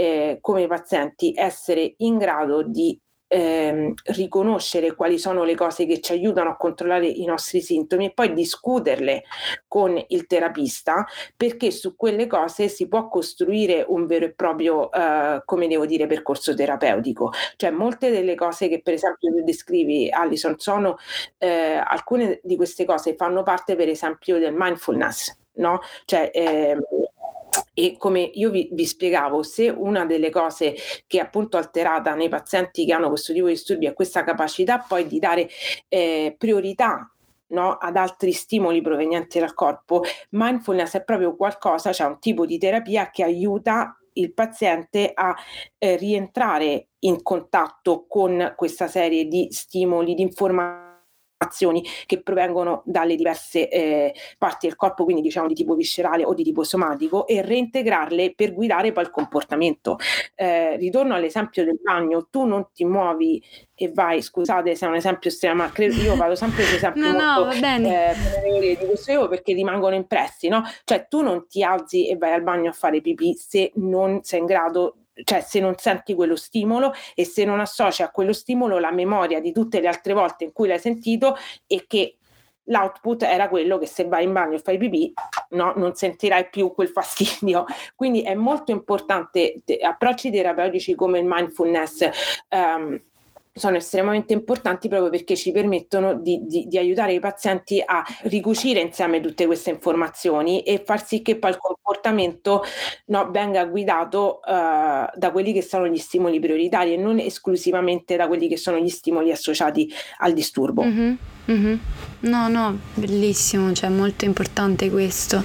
eh, come pazienti essere in grado di ehm, riconoscere quali sono le cose che ci aiutano a controllare i nostri sintomi e poi discuterle con il terapista perché su quelle cose si può costruire un vero e proprio, eh, come devo dire, percorso terapeutico. Cioè molte delle cose che per esempio tu descrivi, Alison, sono eh, alcune di queste cose fanno parte per esempio del mindfulness, no? Cioè eh, e come io vi, vi, spiegavo, se una delle cose che è appunto alterata nei pazienti che hanno questo tipo di disturbi è questa capacità poi di dare eh, priorità no, ad altri stimoli provenienti dal corpo, mindfulness è proprio qualcosa, cioè un tipo di terapia che aiuta il paziente a eh, rientrare in contatto con questa serie di stimoli, di informazioni azioni che provengono dalle diverse eh, parti del corpo, quindi diciamo di tipo viscerale o di tipo somatico, e reintegrarle per guidare poi il comportamento. Eh, ritorno all'esempio del bagno, tu non ti muovi e vai, scusate se è un esempio estremo, ma credo, io vado sempre su esempi no, molto no, eh, di questo io perché rimangono impressi, no? Cioè tu non ti alzi e vai al bagno a fare pipì se non sei in grado cioè se non senti quello stimolo e se non associ a quello stimolo la memoria di tutte le altre volte in cui l'hai sentito e che l'output era quello che se vai in bagno e fai pipì no, non sentirai più quel fastidio. Quindi è molto importante te, approcci terapeutici come il mindfulness. Um, sono estremamente importanti proprio perché ci permettono di, di, di, aiutare i pazienti a ricucire insieme tutte queste informazioni e far sì che poi il comportamento no, venga guidato uh, da quelli che sono gli stimoli prioritari e non esclusivamente da quelli che sono gli stimoli associati al disturbo. Mm-hmm. Mm-hmm. No, no, bellissimo, cioè molto importante questo.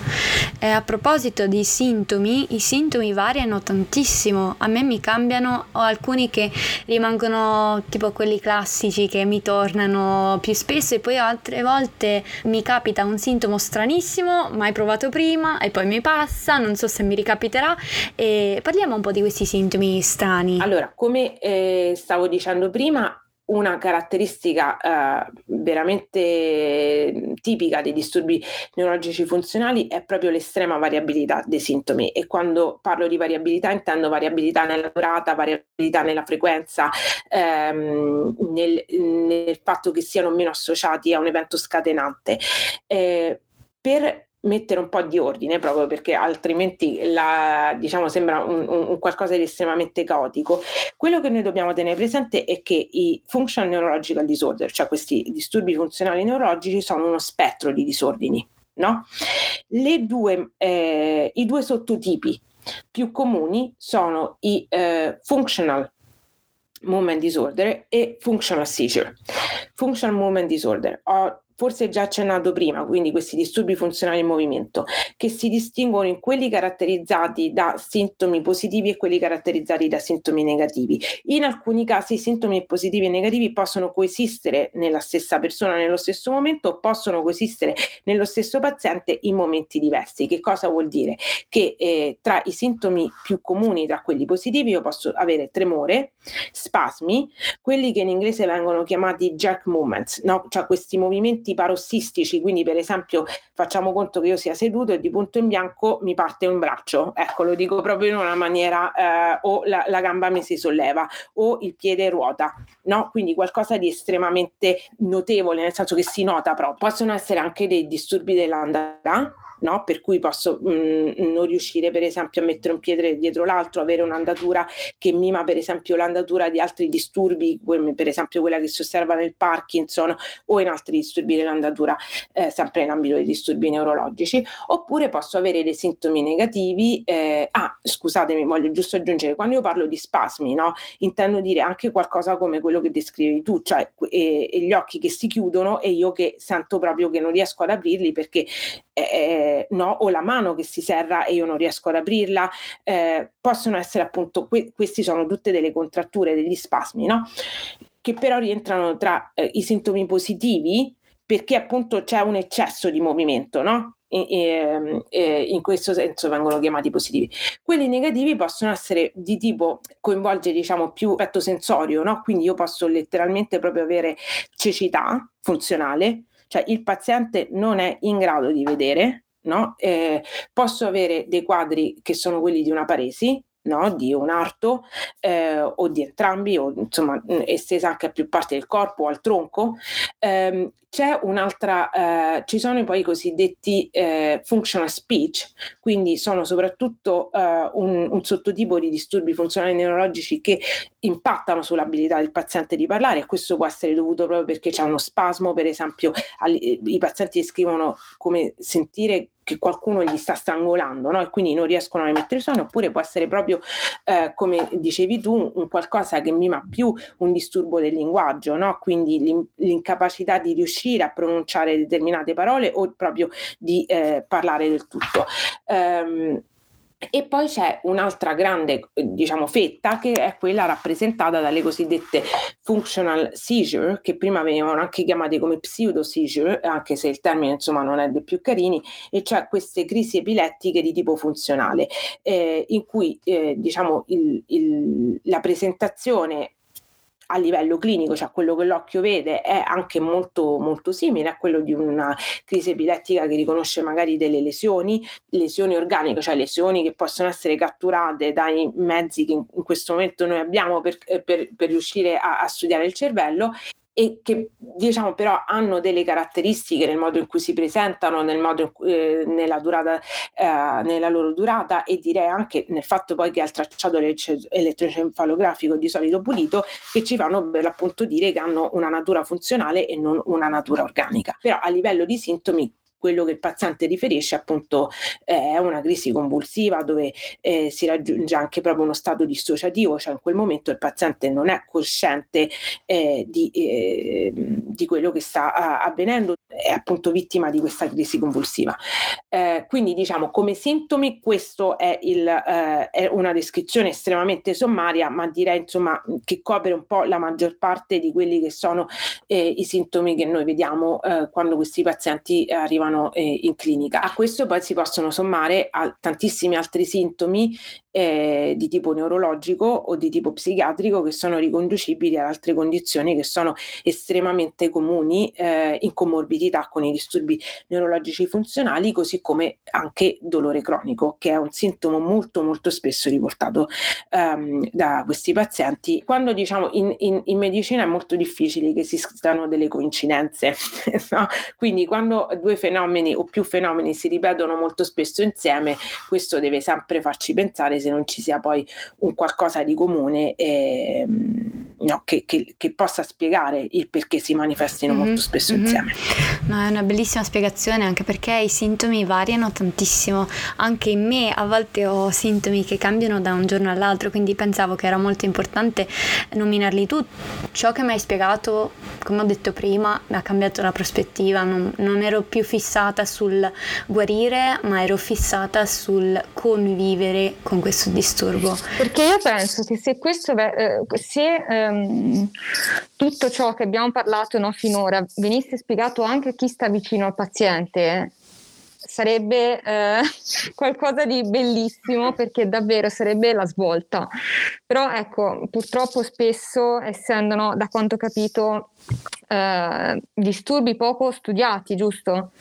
E a proposito di sintomi, i sintomi variano tantissimo, a me mi cambiano, ho alcuni che rimangono tipo quelli classici che mi tornano più spesso e poi altre volte mi capita un sintomo stranissimo, mai provato prima e poi mi passa, non so se mi ricapiterà e parliamo un po' di questi sintomi strani. Allora, come eh, stavo dicendo prima, una caratteristica eh, veramente tipica dei disturbi neurologici funzionali è proprio l'estrema variabilità dei sintomi e quando parlo di variabilità intendo variabilità nella durata, variabilità nella frequenza, ehm, nel, nel, fatto che siano meno associati a un evento scatenante. Eh, per mettere un po' di ordine proprio perché altrimenti la, diciamo, sembra un, un, qualcosa di estremamente caotico. Quello che noi dobbiamo tenere presente è che i functional neurological disorder, cioè questi disturbi funzionali neurologici, sono uno spettro di disordini. No? Due, eh, I due sottotipi più comuni sono i eh, functional movement disorder e functional seizure. Functional movement disorder ho forse già accennato prima, quindi questi disturbi funzionali in movimento, che si distinguono in quelli caratterizzati da sintomi positivi e quelli caratterizzati da sintomi negativi. In alcuni casi i sintomi positivi e negativi possono coesistere nella stessa persona nello stesso momento o possono coesistere nello stesso paziente in momenti diversi. Che cosa vuol dire? Che eh, tra i sintomi più comuni, tra quelli positivi, io posso avere tremore, spasmi, quelli che in inglese vengono chiamati jerk movements, no? cioè questi movimenti movimenti parossistici, quindi per esempio facciamo conto che io sia seduto e di punto in bianco mi parte un braccio, ecco lo dico proprio in una maniera eh, o la, la, gamba mi si solleva o il piede ruota, no? Quindi qualcosa di estremamente notevole, nel senso che si nota proprio. Possono essere anche dei disturbi dell'andata, no? per cui posso mh, mm, non riuscire per esempio a mettere un piede dietro l'altro, avere un'andatura che mima per esempio l'andatura di altri disturbi, per esempio quella che si osserva nel Parkinson o in altri disturbi dell'andatura, eh, sempre in ambito dei disturbi neurologici, oppure posso avere dei sintomi negativi. Eh, ah, scusatemi, voglio giusto aggiungere, quando io parlo di spasmi, no, intendo dire anche qualcosa come quello che descrivi tu, cioè e, e gli occhi che si chiudono e io che sento proprio che non riesco ad aprirli perché eh, no, o la mano che si serra e io non riesco ad aprirla, eh, possono essere appunto, que- questi sono tutte delle contratture, degli spasmi, no? che però rientrano tra eh, i sintomi positivi perché appunto c'è un eccesso di movimento, no? E, e, ehm, e in questo senso vengono chiamati positivi. Quelli negativi possono essere di tipo coinvolgere diciamo più aspetto sensorio, no? Quindi io posso letteralmente proprio avere cecità funzionale, cioè il paziente non è in grado di vedere, no? Eh, posso avere dei quadri che sono quelli di una paresi, no? di un arto eh, o di entrambi, o insomma estesa anche a più parti del corpo o al tronco. Eh, c'è un'altra, eh, ci sono poi i cosiddetti eh, functional speech, quindi sono soprattutto eh, un, un, sottotipo di disturbi funzionali neurologici che impattano sull'abilità del paziente di parlare e questo può essere dovuto proprio perché c'è uno spasmo, per esempio i pazienti descrivono come sentire che qualcuno gli sta strangolando no? e quindi non riescono a emettere suono, oppure può essere proprio, eh, come dicevi tu, un qualcosa che mima più un disturbo del linguaggio, no? quindi l'in- l'incapacità di riuscire a pronunciare determinate parole o proprio di eh, parlare del tutto. Um, e poi c'è un'altra grande diciamo, fetta che è quella rappresentata dalle cosiddette functional seizure, che prima venivano anche chiamate come pseudo seizure, anche se il termine insomma non è dei più carini, e cioè queste crisi epilettiche di tipo funzionale, eh, in cui eh, diciamo, il, il, la presentazione a livello clinico, cioè quello che l'occhio vede, è anche molto, molto simile a quello di una crisi epilettica che riconosce magari delle lesioni, lesioni organiche, cioè lesioni che possono essere catturate dai mezzi che in, questo momento noi abbiamo per, per, per riuscire a, a studiare il cervello e che diciamo però hanno delle caratteristiche nel modo in cui si presentano, nel modo eh, nella, durata, eh, nella loro durata e direi anche nel fatto poi che al tracciato elettroencefalografico di solito pulito che ci fanno per l'appunto dire che hanno una natura funzionale e non una natura organica. Però a livello di sintomi quello che il paziente riferisce appunto è una crisi convulsiva dove eh, si raggiunge anche proprio uno stato dissociativo, cioè in quel momento il paziente non è cosciente eh, di, eh, di, quello che sta avvenendo, è appunto vittima di questa crisi convulsiva. Eh, quindi diciamo come sintomi questo è, il, eh, è una descrizione estremamente sommaria, ma direi insomma che copre un po' la maggior parte di quelli che sono i sintomi che noi vediamo quando questi pazienti arrivano eh, in clinica. A questo poi si possono sommare tantissimi altri sintomi eh, di tipo neurologico o di tipo psichiatrico che sono riconducibili ad altre condizioni che sono estremamente comuni eh, in comorbidità con i disturbi neurologici funzionali, così come anche dolore cronico, che è un sintomo molto molto spesso riportato ehm, da questi pazienti. Quando diciamo in, in, in, medicina è molto difficile che esistano delle coincidenze, no? quindi quando due fenomeni o più fenomeni si ripetono molto spesso insieme, questo deve sempre farci pensare se non ci sia poi un qualcosa di comune eh, no, che, che, che, possa spiegare il perché si manifestino mm-hmm. molto spesso mm-hmm. insieme. No, è una bellissima spiegazione anche perché i sintomi variano tantissimo. Anche in me a volte ho sintomi che cambiano da un giorno all'altro, quindi pensavo che era molto importante nominarli tu. Ciò che mi hai spiegato, come ho detto prima, mi ha cambiato la prospettiva, non, non ero più fissata sul guarire, ma ero fissata sul convivere con questo questo disturbo? Perché io penso che se, questo, eh, se ehm, tutto ciò che abbiamo parlato no, finora venisse spiegato anche a chi sta vicino al paziente, sarebbe eh, qualcosa di bellissimo perché davvero sarebbe la svolta. Però ecco, purtroppo spesso, essendo no, da quanto ho capito, eh, disturbi poco studiati, giusto?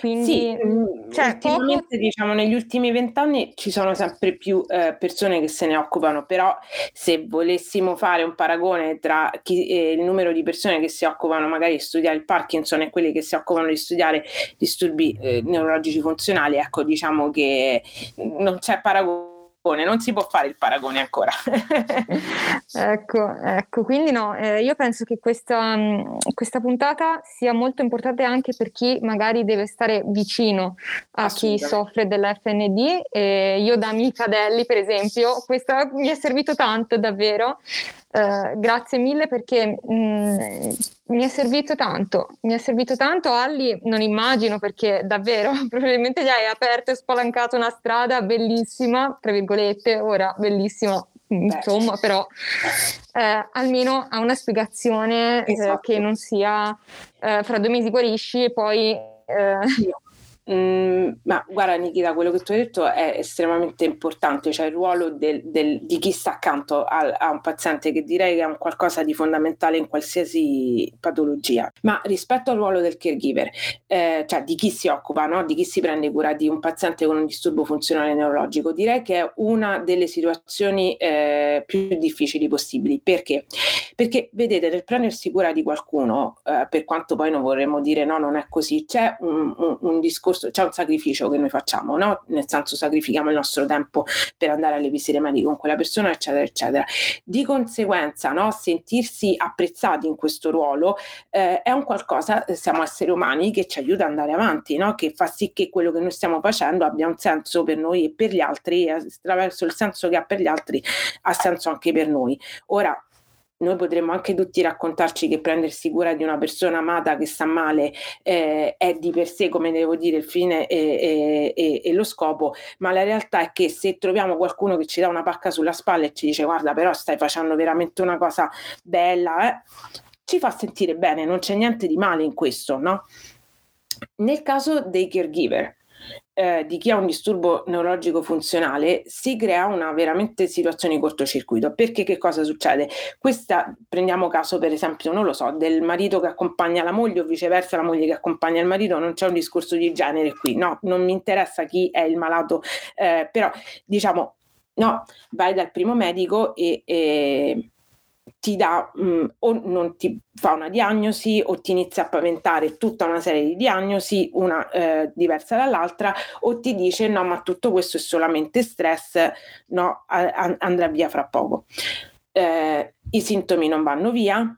Quindi, sì, mm, cioè, poco... diciamo, negli ultimi vent'anni ci sono sempre più eh, persone che se ne occupano, però se volessimo fare un paragone tra chi, eh, il numero di persone che si occupano magari di studiare il Parkinson e quelli che si occupano di studiare disturbi eh, neurologici funzionali, ecco, diciamo che non c'è paragone non si può fare il paragone ancora. ecco, ecco, quindi no, eh, io penso che questa, mm, questa, puntata sia molto importante anche per chi magari deve stare vicino a chi soffre dell'FND. Eh, io da amica Delli, per esempio, questa mi è servito tanto davvero. Eh, grazie mille perché mh, mm, mi è servito tanto, mi è servito tanto. Alli non immagino perché davvero probabilmente gli hai aperto e spalancato una strada bellissima, tra virgolette, ora bellissima, insomma, però eh, almeno ha una spiegazione eh, esatto. che non sia eh, fra due mesi guarisci e poi... Eh, Mm, ma guarda Nikita, quello che tu hai detto è estremamente importante, cioè il ruolo del, del, di chi sta accanto a, a, un paziente che direi che è un qualcosa di fondamentale in qualsiasi patologia, ma rispetto al ruolo del caregiver, eh, cioè di chi si occupa, no? di chi si prende cura di un paziente con un disturbo funzionale neurologico, direi che è una delle situazioni eh, più difficili possibili. Perché? Perché vedete, nel prendersi cura di qualcuno, eh, per quanto poi non vorremmo dire no, non è così, c'è un, un, un discorso discorso, c'è un sacrificio che noi facciamo, no? nel senso sacrifichiamo il nostro tempo per andare alle visite mediche con quella persona, eccetera, eccetera. Di conseguenza, no? sentirsi apprezzati in questo ruolo eh, è un qualcosa, eh, siamo esseri umani, che ci aiuta ad andare avanti, no? che fa sì che quello che noi stiamo facendo abbia un senso per noi e per gli altri, attraverso il senso che ha per gli altri ha senso anche per noi. Ora, noi potremmo anche tutti raccontarci che prendersi cura di una persona amata che sta male eh, è di per sé, come devo dire, il fine e, e, e, lo scopo, ma la realtà è che se troviamo qualcuno che ci dà una pacca sulla spalla e ci dice guarda però stai facendo veramente una cosa bella, eh, ci fa sentire bene, non c'è niente di male in questo, no? Nel caso dei caregiver, eh, di chi ha un disturbo neurologico funzionale si crea una veramente situazione di cortocircuito perché che cosa succede? Questa prendiamo caso per esempio non lo so del marito che accompagna la moglie o viceversa la moglie che accompagna il marito non c'è un discorso di genere qui no non mi interessa chi è il malato eh, però diciamo no vai dal primo medico e, e ti dà mh, mm, o non ti fa una diagnosi o ti inizia a paventare tutta una serie di diagnosi, una eh, diversa dall'altra, o ti dice no, ma tutto questo è solamente stress, no, a- andrà via fra poco. Eh, I sintomi non vanno via,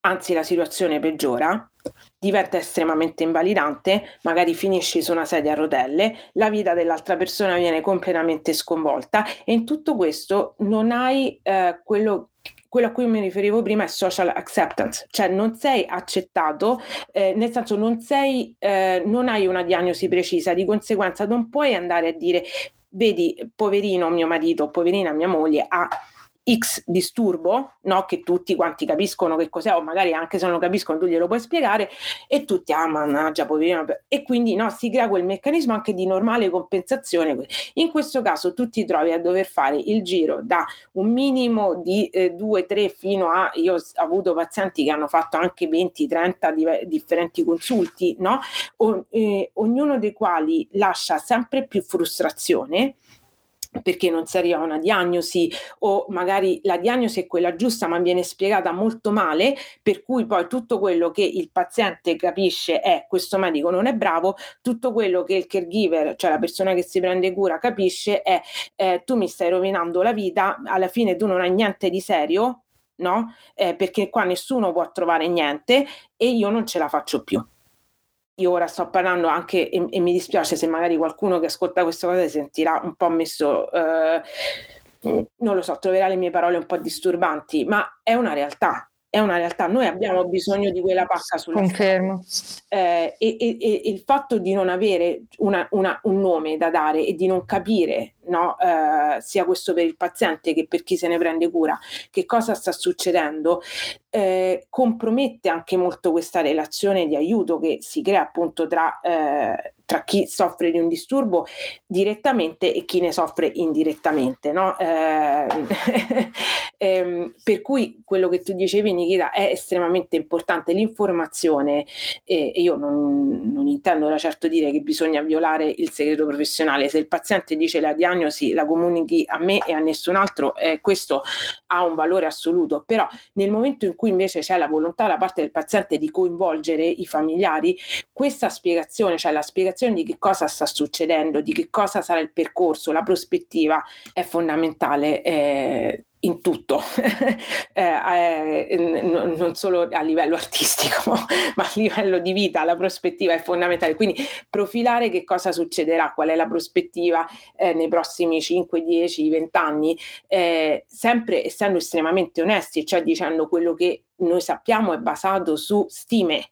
anzi la situazione peggiora, diventa estremamente invalidante, magari finisci su una sedia a rotelle, la vita dell'altra persona viene completamente sconvolta e in tutto questo non hai eh, quello quello a cui mi riferivo prima è social acceptance, cioè non sei accettato, eh, nel senso non, sei, eh, non hai una diagnosi precisa, di conseguenza non puoi andare a dire vedi poverino mio marito, poverina mia moglie ha X disturbo, no? che tutti quanti capiscono che cos'è, o magari anche se non lo capiscono tu glielo puoi spiegare, e tutti, ah mannaggia, poverino, e quindi no, si crea quel meccanismo anche di normale compensazione. In questo caso tu ti trovi a dover fare il giro da un minimo di eh, 2-3 fino a, io ho avuto pazienti che hanno fatto anche 20-30 di, differenti consulti, no? O, eh, ognuno dei quali lascia sempre più frustrazione perché non si arriva a una diagnosi o magari la diagnosi è quella giusta ma viene spiegata molto male, per cui poi tutto quello che il paziente capisce è questo medico non è bravo, tutto quello che il caregiver, cioè la persona che si prende cura, capisce è eh, tu mi stai rovinando la vita, alla fine tu non hai niente di serio, no? Eh, perché qua nessuno può trovare niente e io non ce la faccio più io ora sto parlando anche e, e, mi dispiace se magari qualcuno che ascolta questa cosa si sentirà un po' messo, eh, non lo so, troverà le mie parole un po' disturbanti, ma è una realtà è una realtà. Noi abbiamo bisogno di quella pacca sulla Confermo. Eh, e, e, e, il fatto di non avere una, una, un nome da dare e di non capire, no, eh, sia questo per il paziente che per chi se ne prende cura, che cosa sta succedendo, eh, compromette anche molto questa relazione di aiuto che si crea appunto tra eh, tra chi soffre di un disturbo direttamente e chi ne soffre indirettamente. No? Eh, ehm, per cui quello che tu dicevi, Nikita, è estremamente importante. L'informazione, e io non, non intendo da certo dire che bisogna violare il segreto professionale. Se il paziente dice la diagnosi diagnosi la comunichi a me e a nessun altro, eh, questo ha un valore assoluto, però nel momento in cui invece c'è la volontà da parte del paziente di coinvolgere i familiari, questa spiegazione, cioè la spiegazione di che cosa sta succedendo, di che cosa sarà il percorso, la prospettiva è fondamentale. Eh, in tutto, eh, eh, non solo a livello artistico, ma a livello di vita, la prospettiva è fondamentale. Quindi profilare che cosa succederà, qual è la prospettiva eh, nei prossimi 5, 10, 20 anni, sempre essendo estremamente onesti, cioè dicendo quello che noi sappiamo è basato su stime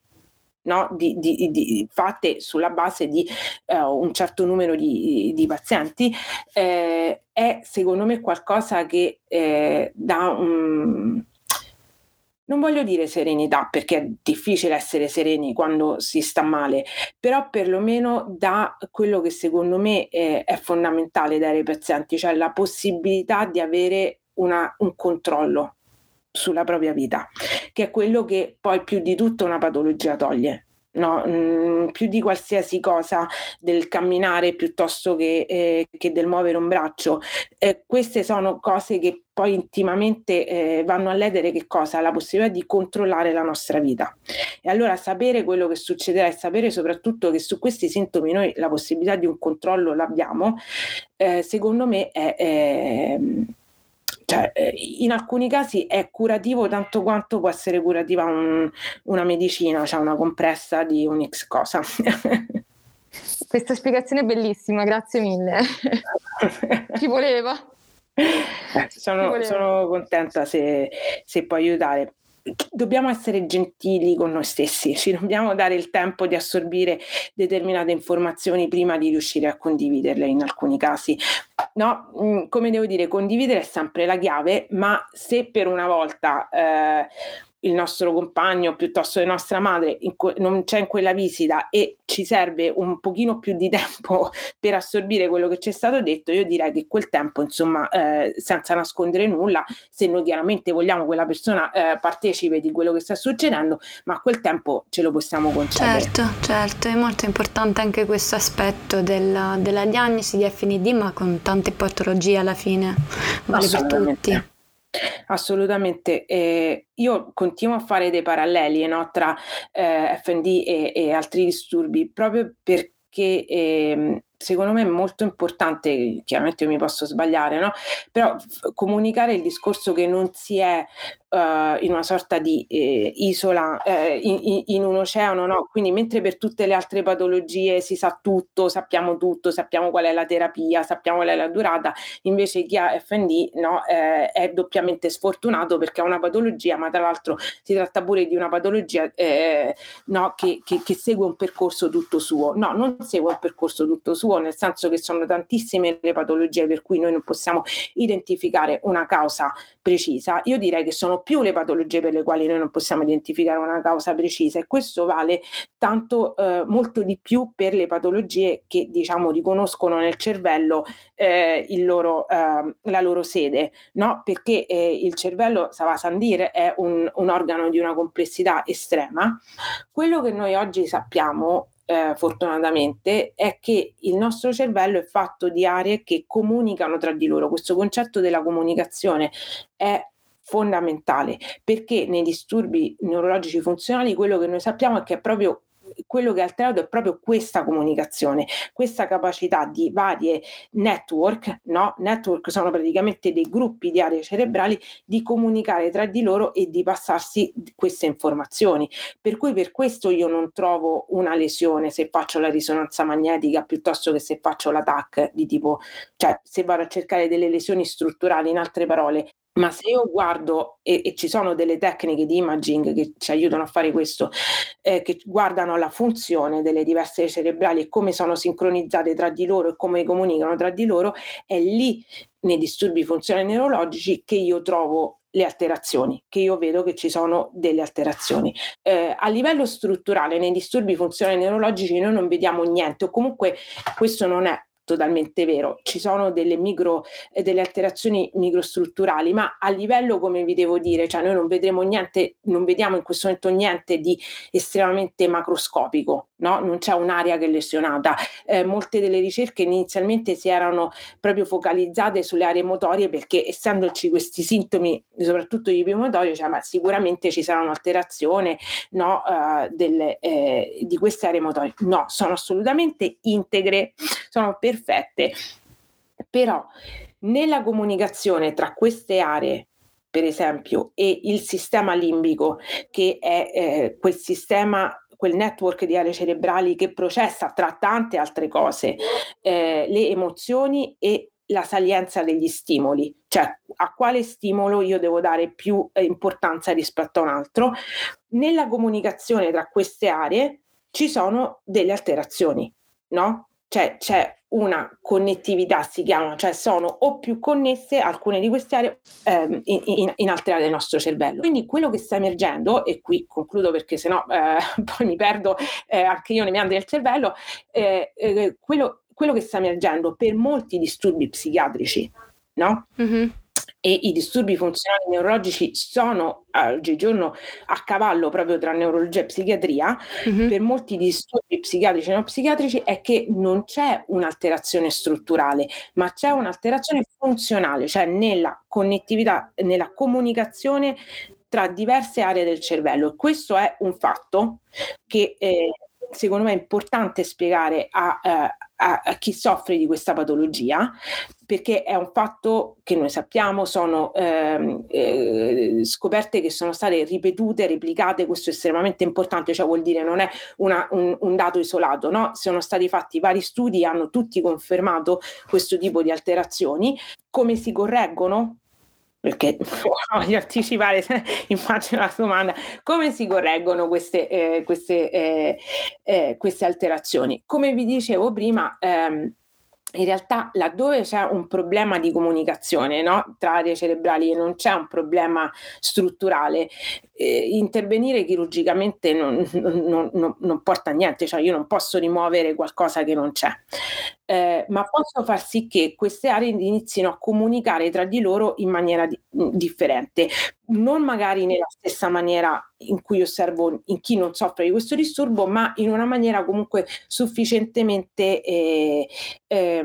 no? di, di, di, fatte sulla base di uh, un certo numero di, pazienti, eh, è secondo me qualcosa che eh, dà un... Non voglio dire serenità perché è difficile essere sereni quando si sta male, però perlomeno dà quello che secondo me è fondamentale dare ai pazienti, cioè la possibilità di avere una, un controllo sulla propria vita, che è quello che poi più di tutto una patologia toglie. No, mh, mm, più di qualsiasi cosa del camminare piuttosto che, eh, che del muovere un braccio. Eh, queste sono cose che poi intimamente eh, vanno a ledere che cosa? La possibilità di controllare la nostra vita. E allora sapere quello che succederà e sapere soprattutto che su questi sintomi noi la possibilità di un controllo l'abbiamo, eh, secondo me è, è cioè, eh, in alcuni casi è curativo tanto quanto può essere curativa un, una medicina, cioè una compressa di un X cosa. Questa spiegazione è bellissima, grazie mille. Ci voleva. Eh, sono, Ci voleva. sono, contenta se, se può aiutare dobbiamo essere gentili con noi stessi, ci dobbiamo dare il tempo di assorbire determinate informazioni prima di riuscire a condividerle in alcuni casi. No, mm, come devo dire, condividere è sempre la chiave, ma se per una volta eh, il nostro compagno piuttosto che nostra madre que- non c'è in quella visita e ci serve un pochino più di tempo per assorbire quello che ci è stato detto, io direi che quel tempo, insomma, eh, senza nascondere nulla, se noi chiaramente vogliamo che quella persona eh, partecipe di quello che sta succedendo, ma quel tempo ce lo possiamo concedere. Certo, certo, è molto importante anche questo aspetto della, della diagnosi di FND, ma con tante patologie alla fine, vale per tutti. Assolutamente, eh, io continuo a fare dei paralleli no, tra eh, FND e, e, altri disturbi proprio perché eh, secondo me è molto importante, chiaramente io mi posso sbagliare, no? però f- comunicare il discorso che non si è uh, in una sorta di eh, isola eh, in, in, un oceano, no? quindi mentre per tutte le altre patologie si sa tutto, sappiamo tutto, sappiamo qual è la terapia, sappiamo qual è la durata, invece chi ha FND no, eh, è doppiamente sfortunato perché ha una patologia, ma tra l'altro si tratta pure di una patologia eh, no, che, che, che segue un percorso tutto suo. No, non segue un percorso tutto suo suo, nel senso che sono tantissime le patologie per cui noi non possiamo identificare una causa precisa. Io direi che sono più le patologie per le quali noi non possiamo identificare una causa precisa e questo vale tanto eh, molto di più per le patologie che diciamo riconoscono nel cervello eh, loro, eh, la loro sede, no? Perché eh, il cervello, Sava Sandir, è un, un organo di una complessità estrema. Quello che noi oggi sappiamo eh, fortunatamente, è che il nostro cervello è fatto di aree che comunicano tra di loro. Questo concetto della comunicazione è fondamentale perché nei disturbi neurologici funzionali quello che noi sappiamo è che è proprio quello che è alterato è proprio questa comunicazione, questa capacità di varie network, no? network sono praticamente dei gruppi di aree cerebrali di comunicare tra di loro e di passarsi queste informazioni. Per cui per questo io non trovo una lesione se faccio la risonanza magnetica piuttosto che se faccio la TAC di tipo, cioè se vado a cercare delle lesioni strutturali, in altre parole, ma se io guardo, e, e, ci sono delle tecniche di imaging che ci aiutano a fare questo, eh, che guardano la funzione delle diverse cerebrali e come sono sincronizzate tra di loro e come comunicano tra di loro, è lì nei disturbi funzionali neurologici che io trovo le alterazioni, che io vedo che ci sono delle alterazioni. Eh, a livello strutturale, nei disturbi funzionali neurologici noi non vediamo niente, o comunque questo non è totalmente vero, ci sono delle, micro, eh, delle alterazioni microstrutturali, ma a livello, come vi devo dire, cioè noi non vedremo niente, non vediamo in questo momento niente di estremamente macroscopico, no? non c'è un'area che è lesionata. Eh, molte delle ricerche inizialmente si erano proprio focalizzate sulle aree motorie perché essendoci questi sintomi, soprattutto di motorio, cioè, ma sicuramente ci sarà un'alterazione no, uh, delle, eh, di queste aree motorie. No, sono assolutamente integre, sono perfette. Però nella comunicazione tra queste aree per esempio, e il sistema limbico, che è eh, quel sistema quel network di aree cerebrali che processa tra tante altre cose eh, le emozioni e la salienza degli stimoli, cioè a quale stimolo io devo dare più eh, importanza rispetto a un altro. Nella comunicazione tra queste aree ci sono delle alterazioni, no? Cioè c'è una connettività, si chiama, cioè sono o più connesse alcune di queste aree ehm, in, in, altre aree del nostro cervello. Quindi quello che sta emergendo, e qui concludo perché sennò eh, poi mi perdo eh, anche io nei meandri del cervello, eh, eh, quello, quello, che sta emergendo per molti disturbi psichiatrici, no? Mm-hmm e i disturbi funzionali neurologici sono oggigiorno a cavallo proprio tra neurologia e psichiatria, mm-hmm. per molti disturbi psichiatrici e non psichiatrici è che non c'è un'alterazione strutturale, ma c'è un'alterazione funzionale, cioè nella connettività, nella comunicazione tra diverse aree del cervello. Questo è un fatto che eh, secondo me è importante spiegare a, eh, a, a, chi soffre di questa patologia, perché è un fatto che noi sappiamo, sono ehm, eh, scoperte che sono state ripetute, replicate, questo è estremamente importante, cioè vuol dire non è una, un, un, dato isolato, no? sono stati fatti vari studi, hanno tutti confermato questo tipo di alterazioni, come si correggono? Perché voglio anticipare, immagino la domanda, come si correggono queste, eh, queste, eh, eh, queste, alterazioni? Come vi dicevo prima, ehm, in realtà laddove c'è un problema di comunicazione no? tra aree cerebrali e non c'è un problema strutturale, eh, intervenire chirurgicamente non, non, non, non, porta a niente, cioè io non posso rimuovere qualcosa che non c'è, eh, ma posso far sì che queste aree inizino a comunicare tra di loro in maniera di, differente, non magari nella stessa maniera in cui osservo in chi non soffre di questo disturbo, ma in una maniera comunque sufficientemente eh,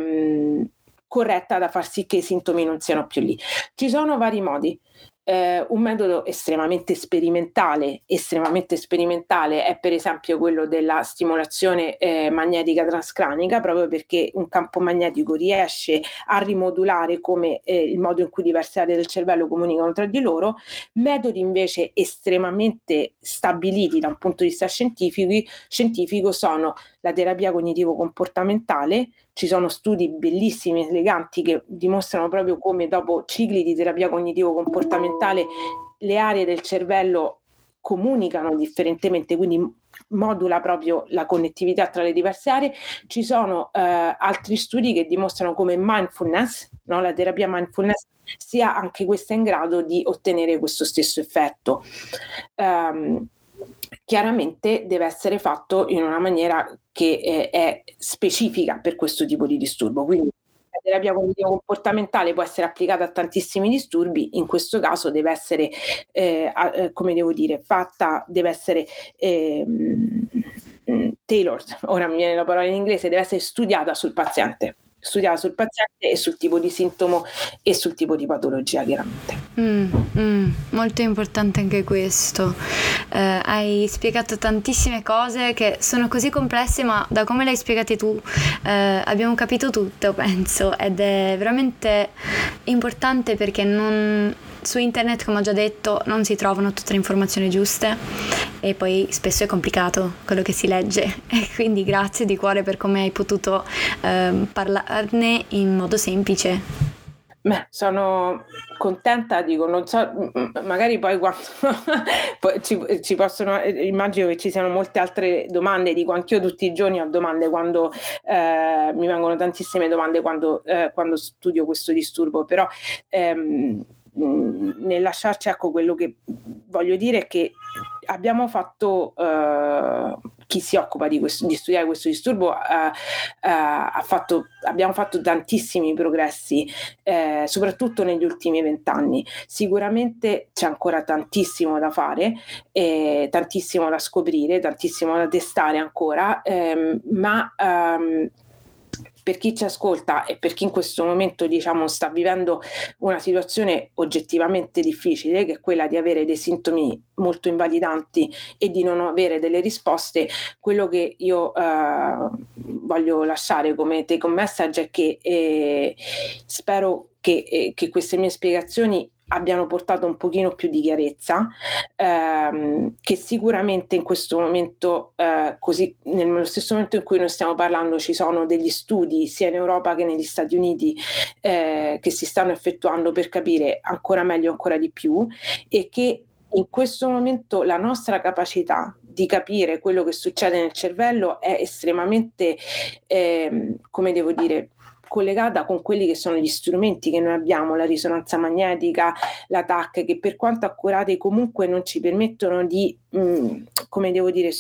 ehm, corretta da far sì che i sintomi non siano più lì. Ci sono vari modi eh, un metodo estremamente sperimentale, estremamente sperimentale è per esempio quello della stimolazione eh, magnetica transcranica, proprio perché un campo magnetico riesce a rimodulare come eh, il modo in cui diverse aree del cervello comunicano tra di loro. Metodi invece estremamente stabiliti da un punto di vista scientifico sono la terapia cognitivo-comportamentale, ci sono studi bellissimi, eleganti che dimostrano proprio come dopo cicli di terapia cognitivo-comportamentale le aree del cervello comunicano differentemente, quindi modula proprio la connettività tra le diverse aree. Ci sono eh, altri studi che dimostrano come mindfulness, no? la terapia mindfulness, sia anche questa in grado di ottenere questo stesso effetto. Um, chiaramente deve essere fatto in una maniera che eh, è specifica per questo tipo di disturbo. Quindi la terapia cognitivo-comportamentale può essere applicata a tantissimi disturbi, in questo caso deve essere, eh, eh, come devo dire, fatta, deve essere eh, tailored, ora mi viene la parola in inglese, deve essere studiata sul paziente studiata sul paziente e sul tipo di sintomo e sul tipo di patologia chiaramente. Mm, mm, molto importante anche questo. Eh, hai spiegato tantissime cose che sono così complesse ma da come le hai spiegate tu eh, abbiamo capito tutto penso ed è veramente importante perché non su internet, come ho già detto, non si trovano tutte le informazioni giuste e poi spesso è complicato quello che si legge e quindi grazie di cuore per come hai potuto eh, parlarne in modo semplice. Beh, sono contenta, dico, non so, magari poi quando ci, ci, possono, immagino che ci siano molte altre domande, dico anch'io tutti i giorni ho domande quando eh, mi vengono tantissime domande quando, eh, quando studio questo disturbo, però ehm, nel lasciarci ecco quello che voglio dire è che abbiamo fatto uh, chi si occupa di, questo, di studiare questo disturbo eh, eh, fatto, abbiamo fatto tantissimi progressi, eh, soprattutto negli ultimi vent'anni. Sicuramente c'è ancora tantissimo da fare, tantissimo da scoprire, tantissimo da testare ancora, ehm, ma ehm, per chi ci ascolta e per chi in questo momento diciamo, sta vivendo una situazione oggettivamente difficile, che è quella di avere dei sintomi molto invalidanti e di non avere delle risposte, quello che io eh, voglio lasciare come take home message è che eh, spero che, eh, che queste mie spiegazioni abbiano portato un pochino più di chiarezza, ehm, che sicuramente in questo momento, eh, così nello stesso momento in cui noi stiamo parlando, ci sono degli studi sia in Europa che negli Stati Uniti eh, che si stanno effettuando per capire ancora meglio, ancora di più, e che in questo momento la nostra capacità di capire quello che succede nel cervello è estremamente, eh, come devo dire, collegata con quelli che sono gli strumenti che noi abbiamo, la risonanza magnetica, la TAC, che per quanto accurati comunque non ci permettono di, mh, mm, come devo dire,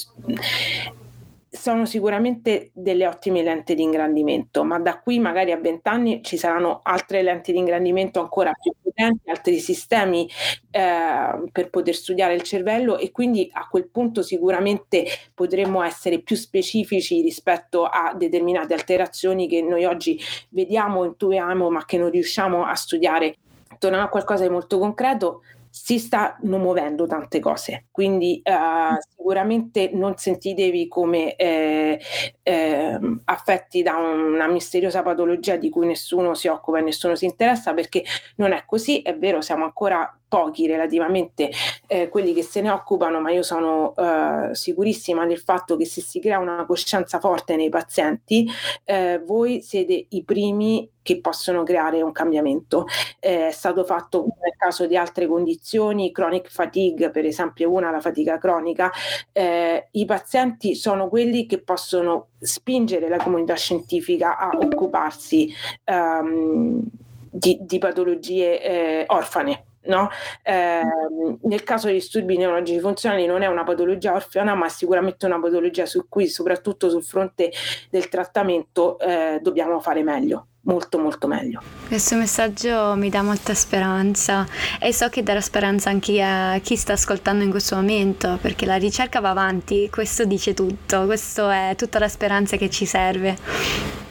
sono sicuramente delle ottime lenti di ingrandimento, ma da qui magari a vent'anni ci saranno altre lenti di ingrandimento ancora più potenti, altri sistemi eh, per poter studiare il cervello e quindi a quel punto sicuramente potremmo essere più specifici rispetto a determinate alterazioni che noi oggi vediamo, intuiamo, ma che non riusciamo a studiare. Tornando a qualcosa di molto concreto, si stanno muovendo tante cose, quindi uh, sicuramente non sentitevi come eh, eh, affetti da una misteriosa patologia di cui nessuno si occupa e nessuno si interessa, perché non è così, è vero, siamo ancora pochi relativamente eh, quelli che se ne occupano, ma io sono eh, sicurissima del fatto che se si crea una coscienza forte nei pazienti, eh, voi siete i primi che possono creare un cambiamento. Eh, è stato fatto nel caso di altre condizioni, chronic fatigue, per esempio una, la fatica cronica, eh, i pazienti sono quelli che possono spingere la comunità scientifica a occuparsi um, di, di, patologie eh, orfane No? Eh, nel caso dei disturbi neurologici funzionali non è una patologia orfana, ma sicuramente una patologia su cui, soprattutto sul fronte del trattamento, eh, dobbiamo fare meglio molto molto meglio. Questo messaggio mi dà molta speranza e so che darà speranza anche a chi sta ascoltando in questo momento perché la ricerca va avanti, questo dice tutto, questo è tutta la speranza che ci serve,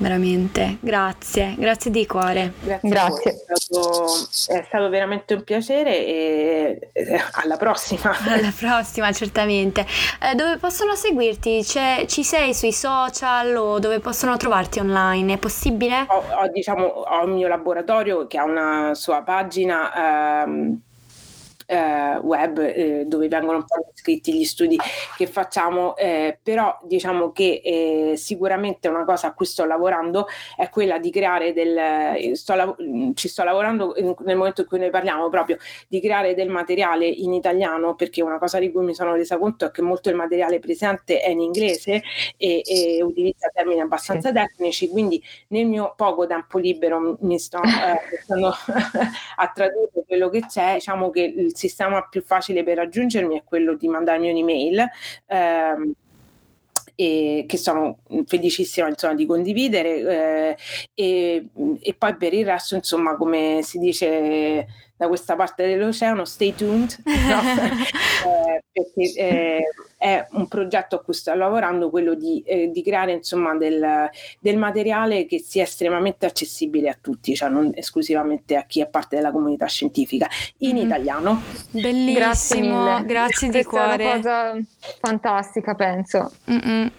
veramente. Grazie, grazie di cuore. Grazie. grazie. È, stato, è, stato, veramente un piacere e alla prossima. Alla prossima, certamente. Eh, dove possono seguirti? C'è, ci sei sui social o dove possono trovarti online? È possibile? Ho, ho, diciamo, ho il mio laboratorio che ha una sua pagina ehm, eh, web eh, dove vengono un po' descritti gli studi che facciamo, eh, però diciamo che eh, sicuramente una cosa a cui sto lavorando è quella di creare del, eh, sto, ci sto lavorando nel momento in cui noi parliamo proprio di creare del materiale in italiano perché una cosa di cui mi sono resa conto è che molto del materiale presente è in inglese e, e utilizza termini abbastanza tecnici, quindi nel mio poco tempo libero mi sto eh, a tradurre quello che c'è, diciamo che il sistema più facile per raggiungermi è quello di mandarmi un'email. Ehm, e che sono felicissima insomma, di condividere eh, e, e, poi per il resto insomma come si dice da questa parte dell'oceano stay tuned no? eh, perché eh, è un progetto a cui sto lavorando, quello di, eh, di creare insomma del, del, materiale che sia estremamente accessibile a tutti, cioè non esclusivamente a chi è parte della comunità scientifica, in mm-hmm. italiano. Bellissimo, grazie, mille. grazie di cuore. È una cosa fantastica, penso. Mm-mm.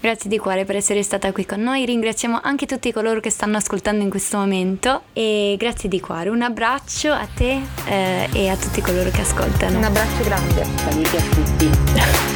Grazie di cuore per essere stata qui con noi, ringraziamo anche tutti coloro che stanno ascoltando in questo momento e grazie di cuore, un abbraccio a te eh, e a tutti coloro che ascoltano. Un abbraccio grande. Saluti a tutti.